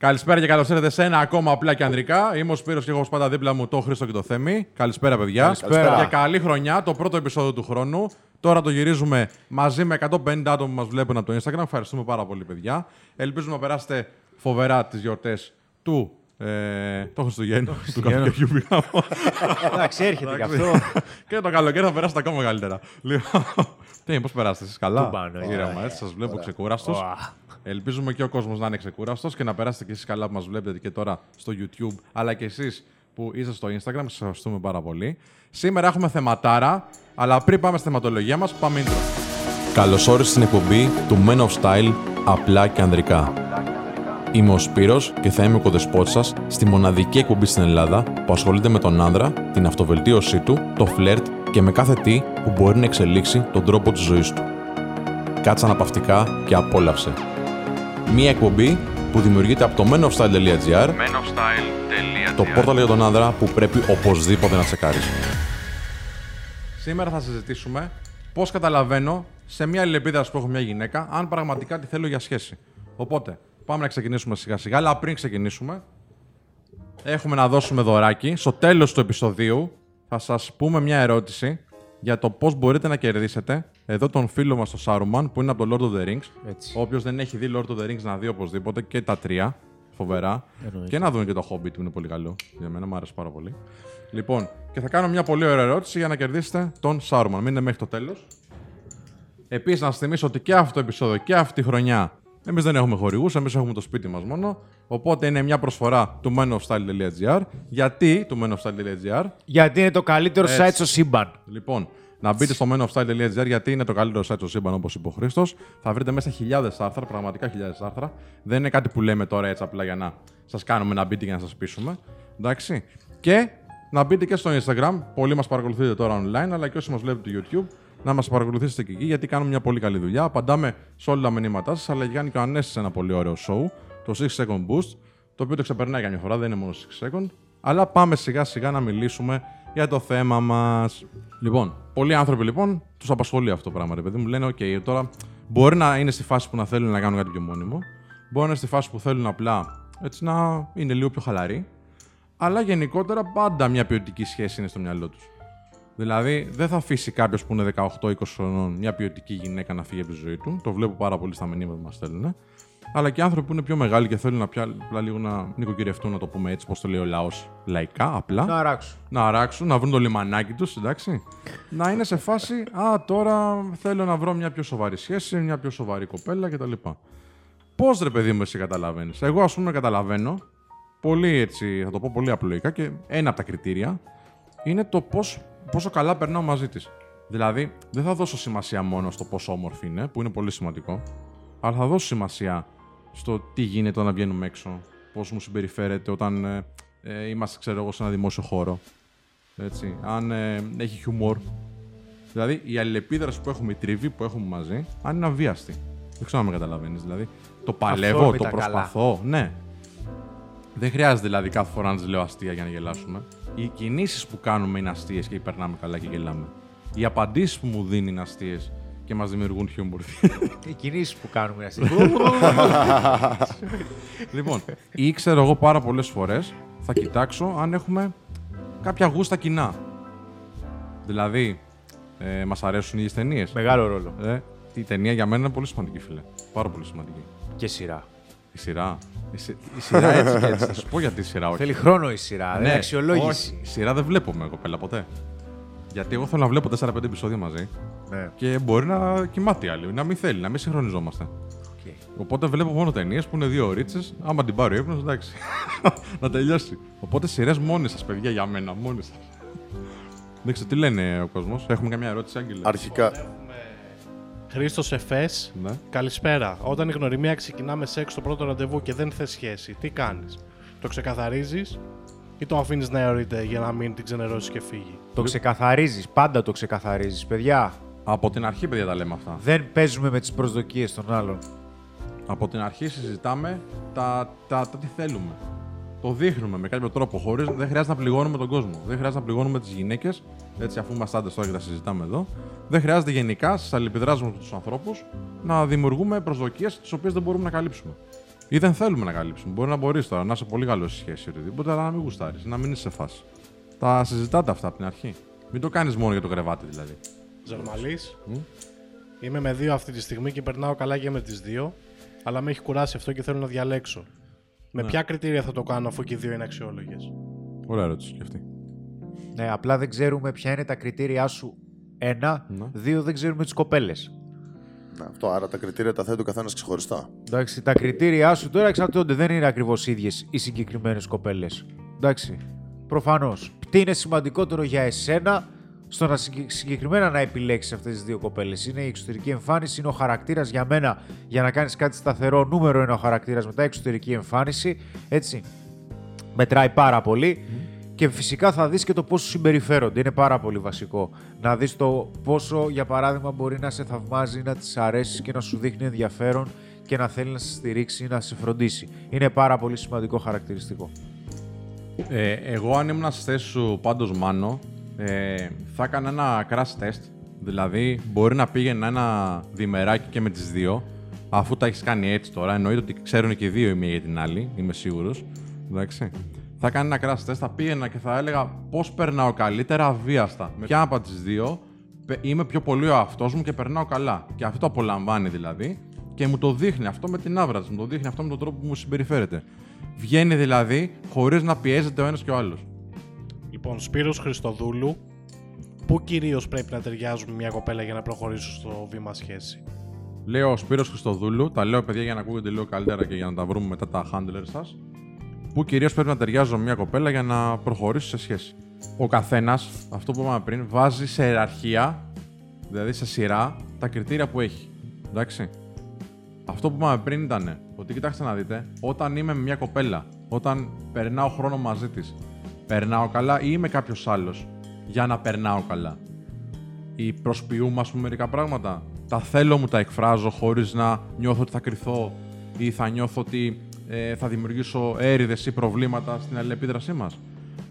Καλησπέρα και καλώς ήρθατε σε ένα ακόμα απλά και ανδρικά. Είμαι ο Σπύρος και έχω ως πάντα δίπλα μου το Χρήστο και το Θέμη. Καλησπέρα, παιδιά. Καλησπέρα. Και καλή χρονιά, το πρώτο επεισόδιο του χρόνου. Τώρα το γυρίζουμε μαζί με 150 άτομα που μας βλέπουν από το Instagram. Ευχαριστούμε πάρα πολύ, παιδιά. Ελπίζουμε να περάσετε φοβερά τις γιορτές του. Ε, το Χριστουγέννου, του καλοκαιριού πήγαμε. Εντάξει, έρχεται και Εντάξει. αυτό. και το καλοκαίρι θα περάσετε ακόμα καλύτερα. Λοιπόν, τι, πώς περάσετε εσείς, καλά; Τούμπανο, Ήρεμα, έτσι, σας βλέπω ξεκούραστος. Ωα. Ελπίζουμε και ο κόσμος να είναι ξεκούραστος και να περάσετε και εσείς καλά που μας βλέπετε και τώρα στο YouTube, αλλά και εσείς που είστε στο Instagram. Σας ευχαριστούμε πάρα πολύ. Σήμερα έχουμε θεματάρα, αλλά πριν πάμε στη θεματολογία μας, πάμε intro. Καλώς όρισες στην εκπομπή του Men of Style απλά και ανδρικά. Είμαι ο Σπύρος και θα είμαι ο κοδεσπότης σας στη μοναδική εκπομπή στην Ελλάδα που ασχολείται με τον άνδρα, την αυτοβελτίωσή του, το φλερτ και με κάθε τι που μπορεί να εξελίξει τον τρόπο της ζωής του. Κάτσε αναπαυτικά και απόλαυσε. Μία εκπομπή που δημιουργείται από το menofstyle.gr το πόρταλ για τον άνδρα που πρέπει οπωσδήποτε να τσεκάρεις. Σήμερα θα συζητήσουμε πώς καταλαβαίνω σε μια αλληλεπίδραση που έχω μια γυναίκα αν πραγματικά τη θέλω για σχέση. Οπότε, πάμε να ξεκινήσουμε σιγά σιγά, αλλά πριν ξεκινήσουμε, έχουμε να δώσουμε δωράκι. Στο τέλος του επεισοδίου θα σας πούμε μια ερώτηση για το πώς μπορείτε να κερδίσετε εδώ τον φίλο μας, τον Σάρουμαν, που είναι από το Lord of the Rings. Έτσι. Όποιος δεν έχει δει Lord of the Rings να δει οπωσδήποτε και τα τρία. Φοβερά. Εννοείται. Και να δουν και το Hobbit που είναι πολύ καλό. Για μένα μου άρεσε πάρα πολύ. Λοιπόν, και θα κάνω μια πολύ ωραία ερώτηση για να κερδίσετε τον Σάρουμαν. Μείνετε μέχρι το τέλος. Επίσης, να σας θυμίσω ότι και αυτό το επεισόδιο και αυτή τη χρονιά εμείς δεν έχουμε χορηγούς, εμείς έχουμε το σπίτι μας μόνο. Οπότε είναι μια προσφορά του menofstyle.gr. Γιατί του menofstyle.gr, Γιατί είναι το καλύτερο Έτσι. site στο σύμπαν. Λοιπόν, να μπείτε στο menofstyle.gr γιατί είναι το καλύτερο site στο σύμπαν όπως είπε ο Χρήστος. Θα βρείτε μέσα χιλιάδες άρθρα, πραγματικά χιλιάδες άρθρα. Δεν είναι κάτι που λέμε τώρα έτσι απλά για να σας κάνουμε να μπείτε και να σας πείσουμε. Εντάξει. Και να μπείτε και στο Instagram. Πολλοί μας παρακολουθείτε τώρα online, αλλά και όσοι μας βλέπετε στο YouTube, να μας παρακολουθήσετε και εκεί γιατί κάνουμε μια πολύ καλή δουλειά. Απαντάμε σε όλα τα μηνύματά σας, αλλά κάνει και ο Ανέστη ένα πολύ ωραίο show, το 6 Second Boost, το οποίο το ξεπερνάει καμιά φορά, δεν είναι μόνο 6 Second. Αλλά πάμε σιγά σιγά να μιλήσουμε για το θέμα μας. Λοιπόν, πολλοί άνθρωποι λοιπόν τους απασχολεί αυτό το πράγμα, ρε παιδί μου. Λένε, OK, τώρα μπορεί να είναι στη φάση που να θέλουν να κάνουν κάτι πιο μόνιμο. Μπορεί να είναι στη φάση που θέλουν απλά έτσι να είναι λίγο πιο χαλαροί. Αλλά γενικότερα πάντα μια ποιοτική σχέση είναι στο μυαλό τους. Δηλαδή, δεν θα αφήσει κάποιος που είναι 18-20 χρονών μια ποιοτική γυναίκα να φύγει από τη ζωή του. Το βλέπω πάρα πολύ στα μηνύματα που μας στέλνουν. Αλλά και άνθρωποι που είναι πιο μεγάλοι και θέλουν να πια, απλά λίγο να νοικοκυρευτούν, να το πούμε έτσι, πώς το λέει ο λαός, λαϊκά, απλά. Να αράξω. Να αράξουν, να βρουν το λιμανάκι τους, εντάξει. να είναι σε φάση, Α, τώρα θέλω να βρω μια πιο σοβαρή σχέση, μια πιο σοβαρή κοπέλα κτλ. Πώς ρε παιδί μου, εσύ καταλαβαίνεις; Εγώ, ας πούμε, καταλαβαίνω πολύ έτσι, θα το πω πολύ απλοϊκά και ένα από τα κριτήρια είναι το πώς, πόσο καλά περνάω μαζί της. Δηλαδή, δεν θα δώσω σημασία μόνο στο πόσο όμορφη είναι, που είναι πολύ σημαντικό, αλλά θα δώσω σημασία στο τι γίνεται όταν βγαίνουμε έξω, πώς μου συμπεριφέρεται όταν ε, ε, είμαστε, ξέρω εγώ, σε ένα δημόσιο χώρο. Έτσι. Αν ε, έχει χιούμορ. Δηλαδή, η αλληλεπίδραση που έχουμε, η τριβή που έχουμε μαζί, αν είναι αβίαστη. Δεν ξέρω αν με καταλαβαίνεις. Δηλαδή, το παλεύω, το Αυθόρμητα προσπαθώ. Ναι. Δεν χρειάζεται δηλαδή κάθε φορά να της λέω αστεία για να γελάσουμε. Οι κινήσεις που κάνουμε είναι αστείες και περνάμε καλά και γελάμε. Οι απαντήσεις που μου δίνει είναι αστείες και μας δημιουργούν χιούμορ. Οι κινήσεις που κάνουμε είναι λοιπόν, ή ξέρω εγώ πάρα πολλές φορές θα κοιτάξω αν έχουμε κάποια γούστα κοινά. Δηλαδή, ε, μας αρέσουν οι ίδιες ταινίες. Μεγάλο ρόλο. Ε, η ταινία για μένα είναι πολύ σημαντική, φίλε. Πάρα πολύ σημαντική. Και σειρά. Η σειρά. Η, συ- η σειρά έτσι και έτσι. Θα σου πω γιατί η σειρά όχι. Θέλει χρόνο η σειρά. Ναι, Ναι, αξιολόγηση. όχι. Η σειρά δεν βλέπω με κοπέλα ποτέ. Γιατί εγώ θέλω να βλέπω 4-5 επεισόδια μαζί Ναι. και μπορεί να κοιμάται η άλλη, να μην θέλει, να μην συγχρονιζόμαστε. Οκ. Οπότε βλέπω μόνο ταινίες που είναι δύο ωρίτσες. Άμα την πάρει ο ύπνος, εντάξει. να τελειώσει. Οπότε σειρές μόνοι σας, παιδιά, για μένα. Μόνοι σας. Δεν ξέρω τι λένε ο κόσμος. Έχουμε καμιά ερώτηση, Άγγελε; Αρχικά, Χρήστος Εφές, Ναι. καλησπέρα. Όταν η γνωριμία ξεκινά με σεξ στο πρώτο ραντεβού και δεν θες σχέση, τι κάνεις; Το ξεκαθαρίζεις; Ή το αφήνεις να αιωρείται για να μην την ξενερώσεις και φύγει; Το ξεκαθαρίζεις. Πάντα το ξεκαθαρίζεις. Παιδιά, Από την αρχή, παιδιά, τα λέμε αυτά. δεν παίζουμε με τις προσδοκίες των άλλων. Από την αρχή συζητάμε τα, τα, τα τι θέλουμε. Το δείχνουμε με κάποιο τρόπο. Χωρίς, δεν χρειάζεται να πληγώνουμε τον κόσμο. Δεν χρειάζεται να πληγώνουμε τις γυναίκες. Έτσι, αφού είμαστε άντρες τώρα και τα συζητάμε εδώ. Δεν χρειάζεται γενικά στι αλληλεπιδράσει με τους ανθρώπους να δημιουργούμε προσδοκίες τις οποίες δεν μπορούμε να καλύψουμε. Ή δεν θέλουμε να καλύψουμε. Μπορεί να μπορείς τώρα να είσαι πολύ καλός στη σχέση ή οτιδήποτε, αλλά να μην γουστάρεις, να μην είσαι σε φάση. Τα συζητάτε αυτά από την αρχή. Μην το κάνεις μόνο για το κρεβάτι δηλαδή. Ζερμαλή. Είμαι με δύο αυτή τη στιγμή και περνάω καλά και με τις δύο. Αλλά με έχει κουράσει αυτό και θέλω να διαλέξω. Με ποια κριτήρια θα το κάνω αφού και οι δύο είναι αξιόλογες; Ωραία ερώτηση και αυτή. Ναι, απλά δεν ξέρουμε ποια είναι τα κριτήριά σου. Ένα, Ναι. δύο, δεν ξέρουμε τις κοπέλες. Ναι, αυτό, άρα τα κριτήρια τα θέτει ο καθένας ξεχωριστά. Εντάξει, τα κριτήρια σου τώρα εξαρτώνται. Δεν είναι ακριβώς ίδιες οι συγκεκριμένες κοπέλες. Εντάξει. Προφανώς. Τι είναι σημαντικότερο για εσένα στο να συγκε- συγκεκριμένα να επιλέξεις αυτές τις δύο κοπέλες; Είναι η εξωτερική εμφάνιση, είναι ο χαρακτήρας για μένα. Για να κάνεις κάτι σταθερό, νούμερο είναι ο χαρακτήρας μετά η εξωτερική εμφάνιση. Έτσι. Μετράει πάρα πολύ. Και φυσικά θα δεις και το πόσο συμπεριφέρονται. Είναι πάρα πολύ βασικό. Να δεις το πόσο, για παράδειγμα, μπορεί να σε θαυμάζει, να της αρέσεις και να σου δείχνει ενδιαφέρον και να θέλει να σε στηρίξει ή να σε φροντίσει. Είναι πάρα πολύ σημαντικό χαρακτηριστικό. Ε, εγώ αν ήμουν στη θέση σου πάντως Μάνο, ε, θα έκανα ένα crash test. Δηλαδή, μπορεί να πήγαινα ένα διμεράκι και με τις δύο, αφού τα έχεις κάνει έτσι τώρα. Εννοείται ότι ξέρουν και οι δύο η μία για την άλλη, είμαι σίγουρος. Εντάξει. Θα έκανα ένα crash test, θα πήγαινα και θα έλεγα πώς περνάω καλύτερα αβίαστα. Με ποια από τις δύο πε- είμαι πιο πολύ ο αυτός μου και περνάω καλά. Και αυτό το απολαμβάνει δηλαδή και μου το δείχνει αυτό με την άβρα της, μου το δείχνει αυτό με τον τρόπο που μου συμπεριφέρεται. Βγαίνει δηλαδή χωρίς να πιέζεται ο ένας και ο άλλος. Λοιπόν, Σπύρος Χριστοδούλου, πού κυρίως πρέπει να ταιριάζουμε μια κοπέλα για να προχωρήσω στο βήμα σχέση; Λέω ο Σπύρος Χριστοδούλου, τα λέω παιδιά για να ακούγονται λίγο καλύτερα και για να τα βρούμε μετά τα handlers σας. Που κυρίως πρέπει να ταιριάζω με μια κοπέλα για να προχωρήσω σε σχέση. Ο καθένας, αυτό που είπαμε πριν, βάζει σε ιεραρχία, δηλαδή σε σειρά, τα κριτήρια που έχει. Εντάξει. Αυτό που είπαμε πριν ήταν ότι κοιτάξτε να δείτε, όταν είμαι με μια κοπέλα, όταν περνάω χρόνο μαζί της, περνάω καλά ή είμαι κάποιος άλλος για να περνάω καλά. ή προσποιούμε, ας πούμε, μερικά πράγματα. Τα θέλω μου τα εκφράζω χωρίς να νιώθω ότι θα κρυθώ ή θα νιώθω ότι ε, θα δημιουργήσω έρηδες ή προβλήματα στην αλληλεπίδρασή μας.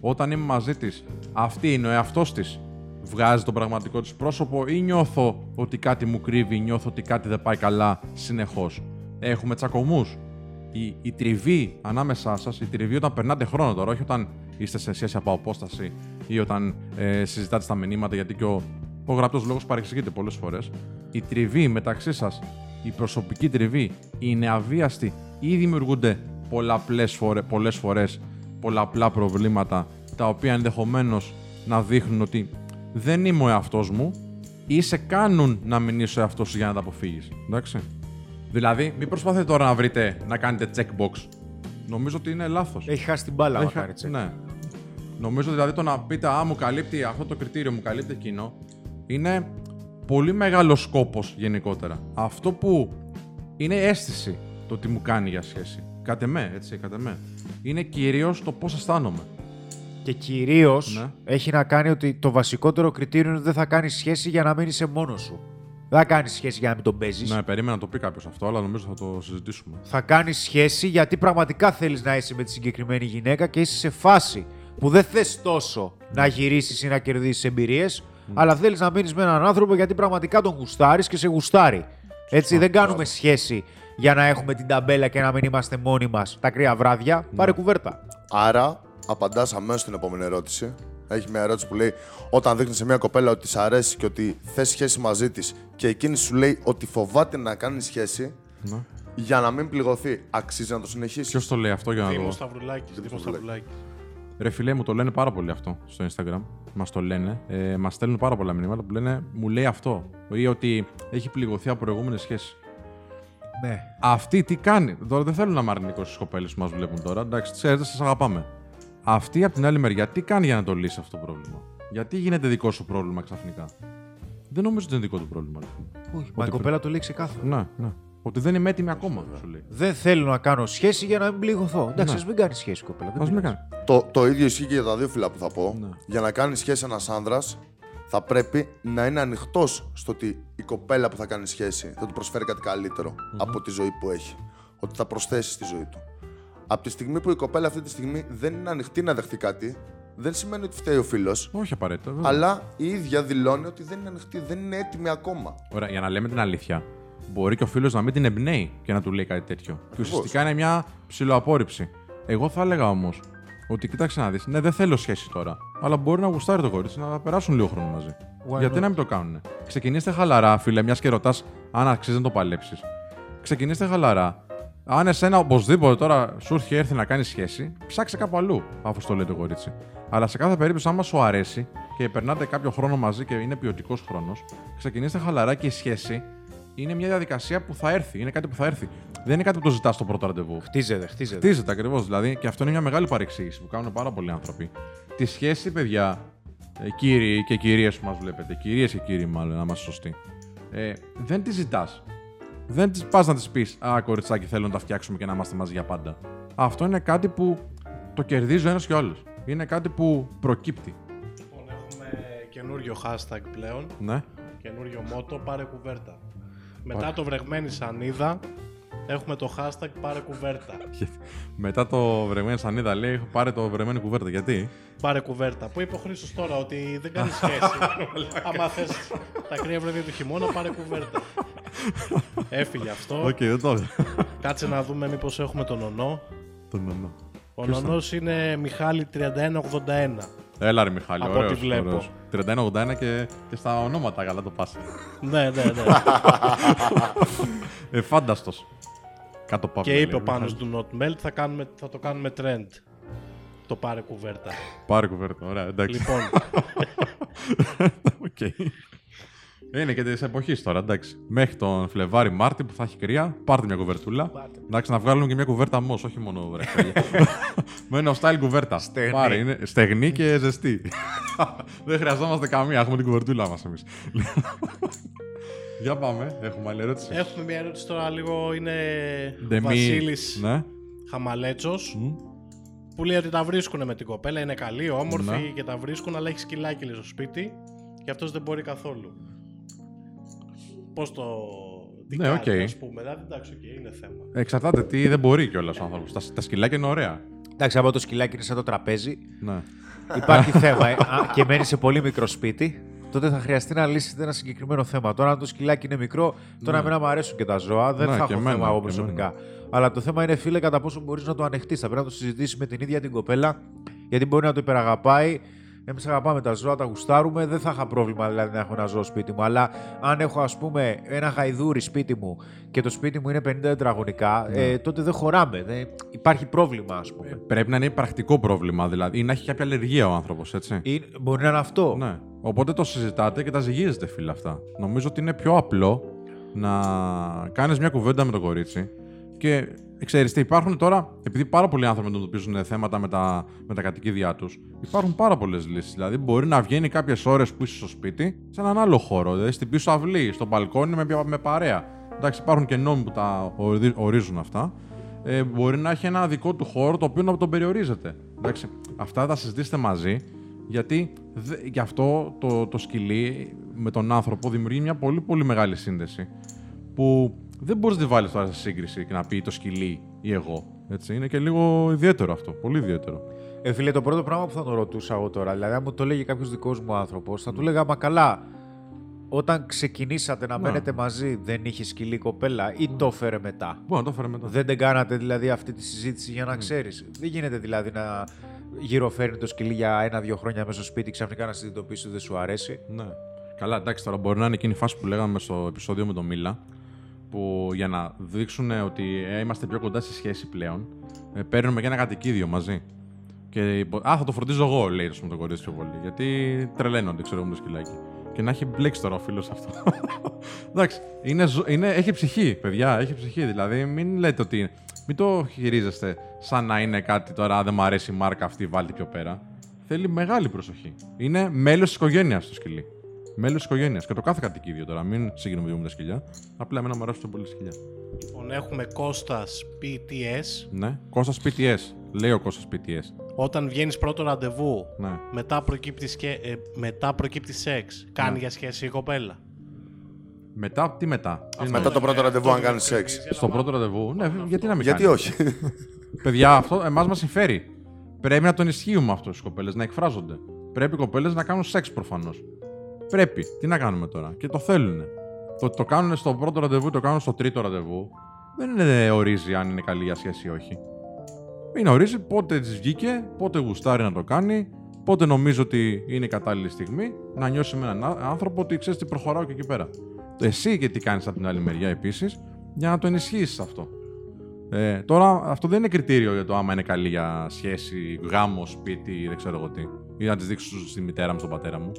Όταν είμαι μαζί της, αυτή είναι ο εαυτός της. Βγάζει το πραγματικό της πρόσωπο ή νιώθω ότι κάτι μου κρύβει, νιώθω ότι κάτι δεν πάει καλά συνεχώς. Έχουμε τσακωμούς. Η, η τριβή ανάμεσά σας, η τριβή όταν περνάτε χρόνο τώρα, όχι όταν είστε σε σχέση από απόσταση ή όταν ε, συζητάτε στα μηνύματα, γιατί και ο, ο γραπτός λόγος παρεξηγείται πολλές φορές. Η τριβή μεταξύ σας, η προσωπική τριβή, είναι αβίαστη ή δημιουργούνται πολλαπλές φορέ, πολλές φορές πολλαπλά προβλήματα τα οποία ενδεχομένως να δείχνουν ότι δεν είμαι ο εαυτός μου ή σε κάνουν να μην είσαι ο εαυτός σου για να τα αποφύγεις. Εντάξει. Δηλαδή, μην προσπαθείτε τώρα να βρείτε να κάνετε checkbox. Νομίζω ότι είναι λάθος. Έχει χάσει την μπάλα, άμα Έχει- κάνει τσεκ. Ναι. Νομίζω δηλαδή το να πείτε Α, μου καλύπτει αυτό το κριτήριο, μου καλύπτει εκείνο, είναι πολύ μεγάλος σκόπος γενικότερα. Αυτό που είναι αίσθηση το τι μου κάνει για σχέση. Κάτε με, έτσι, κάτε με. Είναι κυρίως το πώς αισθάνομαι. Και κυρίως Ναι. έχει να κάνει ότι το βασικότερο κριτήριο είναι ότι δεν θα κάνεις σχέση για να μην είσαι μόνος σου. Δεν θα κάνεις σχέση για να μην τον παίζεις. Ναι, περίμενα να το πει κάποιος αυτό, αλλά νομίζω θα το συζητήσουμε. Θα κάνεις σχέση γιατί πραγματικά θέλεις να είσαι με τη συγκεκριμένη γυναίκα και είσαι σε φάση που δεν θες τόσο να γυρίσεις ή να κερδίσεις εμπειρίες, αλλά θέλεις να μείνεις με έναν άνθρωπο γιατί πραγματικά τον γουστάρεις και σε γουστάρει. Έτσι, δεν κάνουμε σχέση για να έχουμε την ταμπέλα και να μην είμαστε μόνοι μας τα κρύα βράδια. Πάρε κουβέρτα. Άρα, απαντάς αμέσως στην επόμενη ερώτηση. Έχει μια ερώτηση που λέει: Όταν δείχνεις σε μια κοπέλα ότι τη αρέσει και ότι θες σχέση μαζί της και εκείνη σου λέει ότι φοβάται να κάνει σχέση Ναι. για να μην πληγωθεί, αξίζει να το συνεχίσεις; Ποιος το λέει αυτό για να Δήμος το. Σταυρουλάκης. Δήμος Σταυρουλάκης. Ρε φιλέ, μου το λένε πάρα πολύ αυτό στο Instagram. Μας το λένε. Ε, Μας στέλνουν πάρα πολλά μηνύματα που λένε Μου λέει αυτό. Ή ότι έχει πληγωθεί από προηγούμενες σχέσεις. Ναι. Αυτή τι κάνει; Τώρα δεν θέλω να είμαι αρνητικό στι κοπέλες που μας βλέπουν τώρα. Εντάξει, ξέρετε, σας αγαπάμε. Αυτή από την άλλη μεριά τι κάνει για να το λύσει αυτό το πρόβλημα; Γιατί γίνεται δικό σου πρόβλημα ξαφνικά; Δεν νομίζω ότι είναι δικό του πρόβλημα. ρε φίλε. Όχι, μα η κοπέλα το λέει ξεκάθαρα. Ναι, ναι. Ότι δεν είμαι έτοιμη ακόμα, σου λέει. Δεν θέλω να κάνω σχέση για να μην πληγωθώ. Εντάξει, Ναι. ας μην κάνει σχέση, κοπέλα. δεν Α μην πειράζει. κάνει. Το, το ίδιο ισχύει και για τα δύο φύλλα που θα πω. Ναι. Για να κάνει σχέση ένας άνδρας, θα πρέπει να είναι ανοιχτός στο ότι η κοπέλα που θα κάνει σχέση θα του προσφέρει κάτι καλύτερο από τη ζωή που έχει. Ότι θα προσθέσει στη ζωή του. Από τη στιγμή που η κοπέλα αυτή τη στιγμή δεν είναι ανοιχτή να δεχτεί κάτι, δεν σημαίνει ότι φταίει ο φίλος. Όχι απαραίτητα. βέβαια. Αλλά η ίδια δηλώνει ότι δεν είναι ανοιχτή, δεν είναι έτοιμη ακόμα. Ωραία, για να λέμε την αλήθεια. Μπορεί και ο φίλος να μην την εμπνέει και να του λέει κάτι τέτοιο. Και ουσιαστικά είναι μια ψηλοαπόρριψη. Εγώ θα έλεγα όμως ότι κοίταξε να δεις, ναι, δεν θέλω σχέση τώρα. Αλλά μπορεί να γουστάρει το κορίτσι να περάσουν λίγο χρόνο μαζί. Why Γιατί not? να μην το κάνουν. Ξεκινήστε χαλαρά, φίλε, μιας και ρωτάς αν αξίζει να το παλέψεις. Ξεκινήστε χαλαρά. Αν εσένα οπωσδήποτε τώρα σου έχει έρθει να κάνεις σχέση, ψάξε κάπου αλλού, αφού στο λέει το κορίτσι. Αλλά σε κάθε περίπτωση, άμα σου αρέσει και περνάτε κάποιο χρόνο μαζί και είναι ποιοτικός χρόνος, ξεκινήστε χαλαρά και η σχέση είναι μια διαδικασία που θα έρθει. Είναι κάτι που θα έρθει. Δεν είναι κάτι που το ζητάς στο πρώτο ραντεβού. Χτίζεται, χτίζεται. Χτίζεται ακριβώς. Δηλαδή, και αυτό είναι μια μεγάλη παρεξήγηση που κάνουν πάρα πολλοί άνθρωποι. Τη σχέση, παιδιά, ε, κύριοι και κυρίες που μας βλέπετε, κυρίες και κύριοι, μάλλον, να είμαστε σωστοί, ε, δεν τη ζητάς. Δεν τη πας να τη πεις Α, κοριτσάκι, θέλω να τα φτιάξουμε και να είμαστε μαζί για πάντα. Αυτό είναι κάτι που το κερδίζει ο ένας και ο άλλος. Είναι κάτι που προκύπτει. Λοιπόν, έχουμε καινούριο hashtag πλέον. Ναι. Καινούριο μότο, πάρε κουβέρτα. Μετά το βρεγμένη σανίδα, έχουμε το hashtag πάρε κουβέρτα. Μετά το βρεμένο σανίδα λέει πάρε το βρεμένο κουβέρτα. Γιατί; Πάρε κουβέρτα. Που είπε ο Χρήστος τώρα ότι δεν κάνει σχέση; Άμα θες τα κρύα βράδια του χειμώνα, πάρε κουβέρτα. Έφυγε αυτό. Οκ, δεν το Κάτσε να δούμε μήπως έχουμε τον ονό. Τον νονό. Ο νονός είναι Μιχάλη 3181. Έλα ρε Μιχάλη, Από ό,τι ωραίος, βλέπω. ωραίος. 31-81 και, και στα ονόματα καλά το πας. ναι, ναι, ναι. Ε, φάνταστος. Κάτω πάμε. και είπε ο Πάνος do not melt, θα, κάνουμε, θα το κάνουμε trend. Το πάρε κουβέρτα. Πάρε κουβέρτα, ωραία, εντάξει. λοιπόν, Οκ. Είναι και της εποχής τώρα, εντάξει. Μέχρι τον Φλεβάρι Μάρτι που θα έχει κρύα, πάρτε μια κουβερτούλα. Εντάξει, να βγάλουμε και μια κουβέρτα μος, όχι μόνο βρέχεια. Με ένα style κουβέρτα. Στεγνή. Πάρε, είναι στεγνή και ζεστή. Δεν χρειαζόμαστε καμία, έχουμε την κουβερτούλα μας εμείς. Για πάμε, έχουμε άλλη ερώτηση. έχουμε μια ερώτηση τώρα λίγο, είναι ο Ντεμή- Βασίλης Ναι. Χαμαλέτσος. Που λέει ότι τα βρίσκουν με την κοπέλα, είναι καλή, όμορφη Ναι. και τα βρίσκουν, αλλά έχει σκυλάκι λέει, στο σπίτι και αυτός δεν μπορεί καθόλου. Πώς το... Τι Ναι, κάνει, οκ. ας πούμε, δηλαδή, εντάξει, οκ, είναι θέμα. Εξαρτάται τι δεν μπορεί κιόλας ο άνθρωπος. Τα, τα σκυλάκια είναι ωραία. Εντάξει, από το σκυλάκι είναι σαν το τραπέζι. Ναι. Υπάρχει θέμα ε, α, και μένει σε πολύ μικρό σπίτι. Τότε θα χρειαστεί να λύσετε ένα συγκεκριμένο θέμα. Τώρα, αν το σκυλάκι είναι μικρό, τώρα εμένα μου αρέσουν και τα ζώα. Δεν Ναι, θα και έχω εμένα, θέμα εγώ και προσωπικά. Αλλά το θέμα είναι, φίλε, κατά πόσο μπορείς να το ανεχτείς. Θα πρέπει να το συζητήσεις με την ίδια την κοπέλα, γιατί μπορεί να το υπεραγαπάει. Εμείς αγαπάμε τα ζώα, τα γουστάρουμε. Δεν θα είχα πρόβλημα δηλαδή να έχω ένα ζώο σπίτι μου. Αλλά αν έχω, ας πούμε, ένα γαϊδούρι σπίτι μου και το σπίτι μου είναι 50 τετραγωνικά, Ναι. ε, τότε δεν χωράμε. Δεν... Υπάρχει πρόβλημα, ας πούμε. Πρέπει να είναι πρακτικό πρόβλημα δηλαδή ή να έχει κάποια αλλεργία ο άνθρωπος, έτσι. Ή, μπορεί να είναι αυτό. Ναι. Οπότε το συζητάτε και τα ζυγίζετε, φίλε αυτά. Νομίζω ότι είναι πιο απλό να κάνεις μια κουβέντα με το κορίτσι και ξέρεις τι, υπάρχουν τώρα, επειδή πάρα πολλοί άνθρωποι αντιμετωπίζουν θέματα με τα, με τα κατοικίδια τους, υπάρχουν πάρα πολλές λύσεις. Δηλαδή, μπορεί να βγαίνει κάποιες ώρες που είσαι στο σπίτι σε έναν άλλο χώρο, δηλαδή στην πίσω αυλή, στο μπαλκόνι με, με παρέα. Εντάξει, υπάρχουν και νόμοι που τα ορι- ορίζουν αυτά. Ε, μπορεί να έχει ένα δικό του χώρο το οποίο να τον περιορίζεται. Εντάξει, αυτά θα τα συζητήσετε μαζί γιατί δε, γι' αυτό το, το σκυλί με τον άνθρωπο δημιουργεί μια πολύ πολύ μεγάλη σύνδεση που δεν μπορείς να τη βάλεις τώρα σε σύγκριση και να πει το σκυλί ή εγώ. Έτσι, είναι και λίγο ιδιαίτερο αυτό, πολύ ιδιαίτερο. Ε, φίλε, το πρώτο πράγμα που θα τον ρωτούσα εγώ τώρα, δηλαδή, αν μου το λέγει κάποιος δικός μου άνθρωπος, θα του λέγα Μα καλά, όταν ξεκινήσατε να Ναι. μένετε μαζί, δεν είχε σκυλή κοπέλα ή το έφερε μετά; Μπορεί να το φέρει μετά. Δεν την κάνατε δηλαδή αυτή τη συζήτηση για να Ναι. ξέρεις; Δεν γίνεται δηλαδή να γυροφέρνει το σκυλί για ένα-δύο χρόνια μέσα στο σπίτι, ξαφνικά να συνειδητοποιήσει ότι δεν σου αρέσει; Ναι. Καλά, εντάξει, τώρα μπορεί να είναι εκείνη η φάση που λέγαμε στο επεισόδιο με τον Μίλα, που για να δείξουν ότι ε, είμαστε πιο κοντά στη σχέση πλέον, ε, παίρνουμε και ένα κατοικίδιο μαζί. Και υπο- Α, θα το φροντίζω εγώ, λέει ας πούμε, το κορίτσι πιο πολύ. Γιατί τρελαίνονται, ξέρω εγώ, με το σκυλάκι. Και να έχει μπλέξει τώρα ο φίλος αυτό. Εντάξει, είναι, ζω- είναι, έχει ψυχή, παιδιά, έχει ψυχή. Δηλαδή, μην λέτε ότι. Μην το χειρίζεστε σαν να είναι κάτι τώρα, «Α, δεν μου αρέσει η μάρκα αυτή, βάλτε πιο πέρα. Θέλει μεγάλη προσοχή. Είναι μέλος της οικογένειας το σκυλί. Μέλος της οικογένειας. Και το κάθε κατοικίδιο τώρα. Μην συγκρίνουμε με τα σκυλιά. Απλά εμένα μου αρέσουν πιο πολύ σκυλιά. Λοιπόν, έχουμε Κώστας PTS. Ναι. Κώστας PTS. Λέει ο Κώστας PTS. Όταν βγαίνεις πρώτο ραντεβού, Ναι. μετά προκύπτει, σκε... ε, μετά προκύπτει σεξ. Κάνει Ναι. για σχέση η κοπέλα. Μετά, τι μετά; Τι Μετά εννοείς; το πρώτο ραντεβού, αν κάνεις σεξ. Στο πρώτο ραντεβού. Ναι, γιατί να μην Γιατί κάνεις; όχι; Παιδιά, αυτό εμάς μας συμφέρει. Πρέπει να τον ισχύουμε αυτό στις κοπέλες, να εκφράζονται. Πρέπει οι κοπέλες να κάνουν σεξ προφανώς. Πρέπει. Τι να κάνουμε τώρα; Και το θέλουν. Το ότι το κάνουν στο πρώτο ραντεβού, το κάνουν στο τρίτο ραντεβού, δεν είναι ορίζει αν είναι καλή για σχέση ή όχι. Είναι ορίζει πότε της βγήκε, πότε γουστάρει να το κάνει, πότε νομίζω ότι είναι η κατάλληλη στιγμή να νιώσει με έναν ά- άνθρωπο ότι ξέρεις τι προχωράω και εκεί πέρα. Εσύ και τι κάνεις από την άλλη μεριά επίσης, για να το ενισχύσεις αυτό. Ε, τώρα, αυτό δεν είναι κριτήριο για το άμα είναι καλή για σχέση, γάμο, σπίτι, δεν ξέρω εγώ τι. Ή να της δείξω στη μητέρα μου, στον πατέρα μου.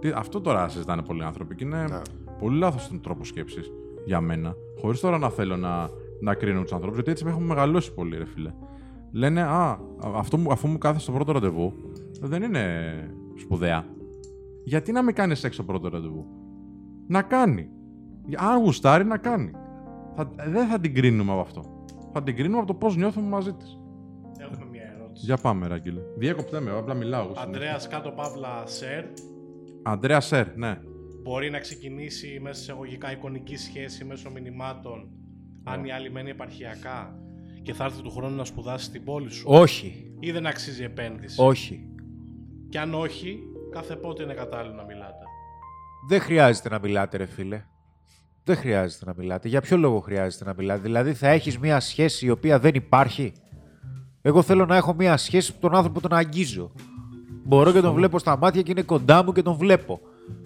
Τι- Αυτό τώρα συζητάνε πολλοί άνθρωποι και είναι Ναι. πολύ λάθος τον τρόπο σκέψης για μένα. Χωρίς τώρα να θέλω να, να κρίνω τους ανθρώπους, γιατί έτσι με έχουμε μεγαλώσει πολύ, ρε φίλε. Λένε, Α, αυτό, μου- αφού μου κάθεσαι στο πρώτο ραντεβού, δεν είναι σπουδαία. Γιατί να μην κάνεις σεξ στο πρώτο ραντεβού; Να κάνει. Αν γουστάρει, να κάνει. Θα, δεν θα την κρίνουμε από αυτό. Θα την κρίνουμε από το πώς νιώθουμε μαζί της. Έχουμε μια ερώτηση. Για πάμε, Ράγγελε. Διέκοπτε με, απλά μιλάω. εγώ συνέχεια. Αντρέα κάτω παύλα σερ. Αντρέα Σερ, ναι. Μπορεί να ξεκινήσει μέσα σε εγωγικά εικονική σχέση μέσω μηνυμάτων αν η άλλη μένει επαρχιακά και θα έρθει του χρόνου να σπουδάσει στην πόλη σου; Όχι. Ή δεν αξίζει επένδυση; Όχι. Και αν όχι, κάθε πότε είναι κατάλληλο να μιλάτε; Δεν χρειάζεται να μιλάτε, ρε φίλε. Δεν χρειάζεται να μιλάτε. Για ποιο λόγο χρειάζεται να μιλάτε; Δηλαδή, θα έχεις μια σχέση η οποία δεν υπάρχει; Εγώ θέλω να έχω μια σχέση που τον άνθρωπο τον αγγίζω. Μπορώ και τον βλέπω στα μάτια και είναι κοντά μου και τον βλέπω.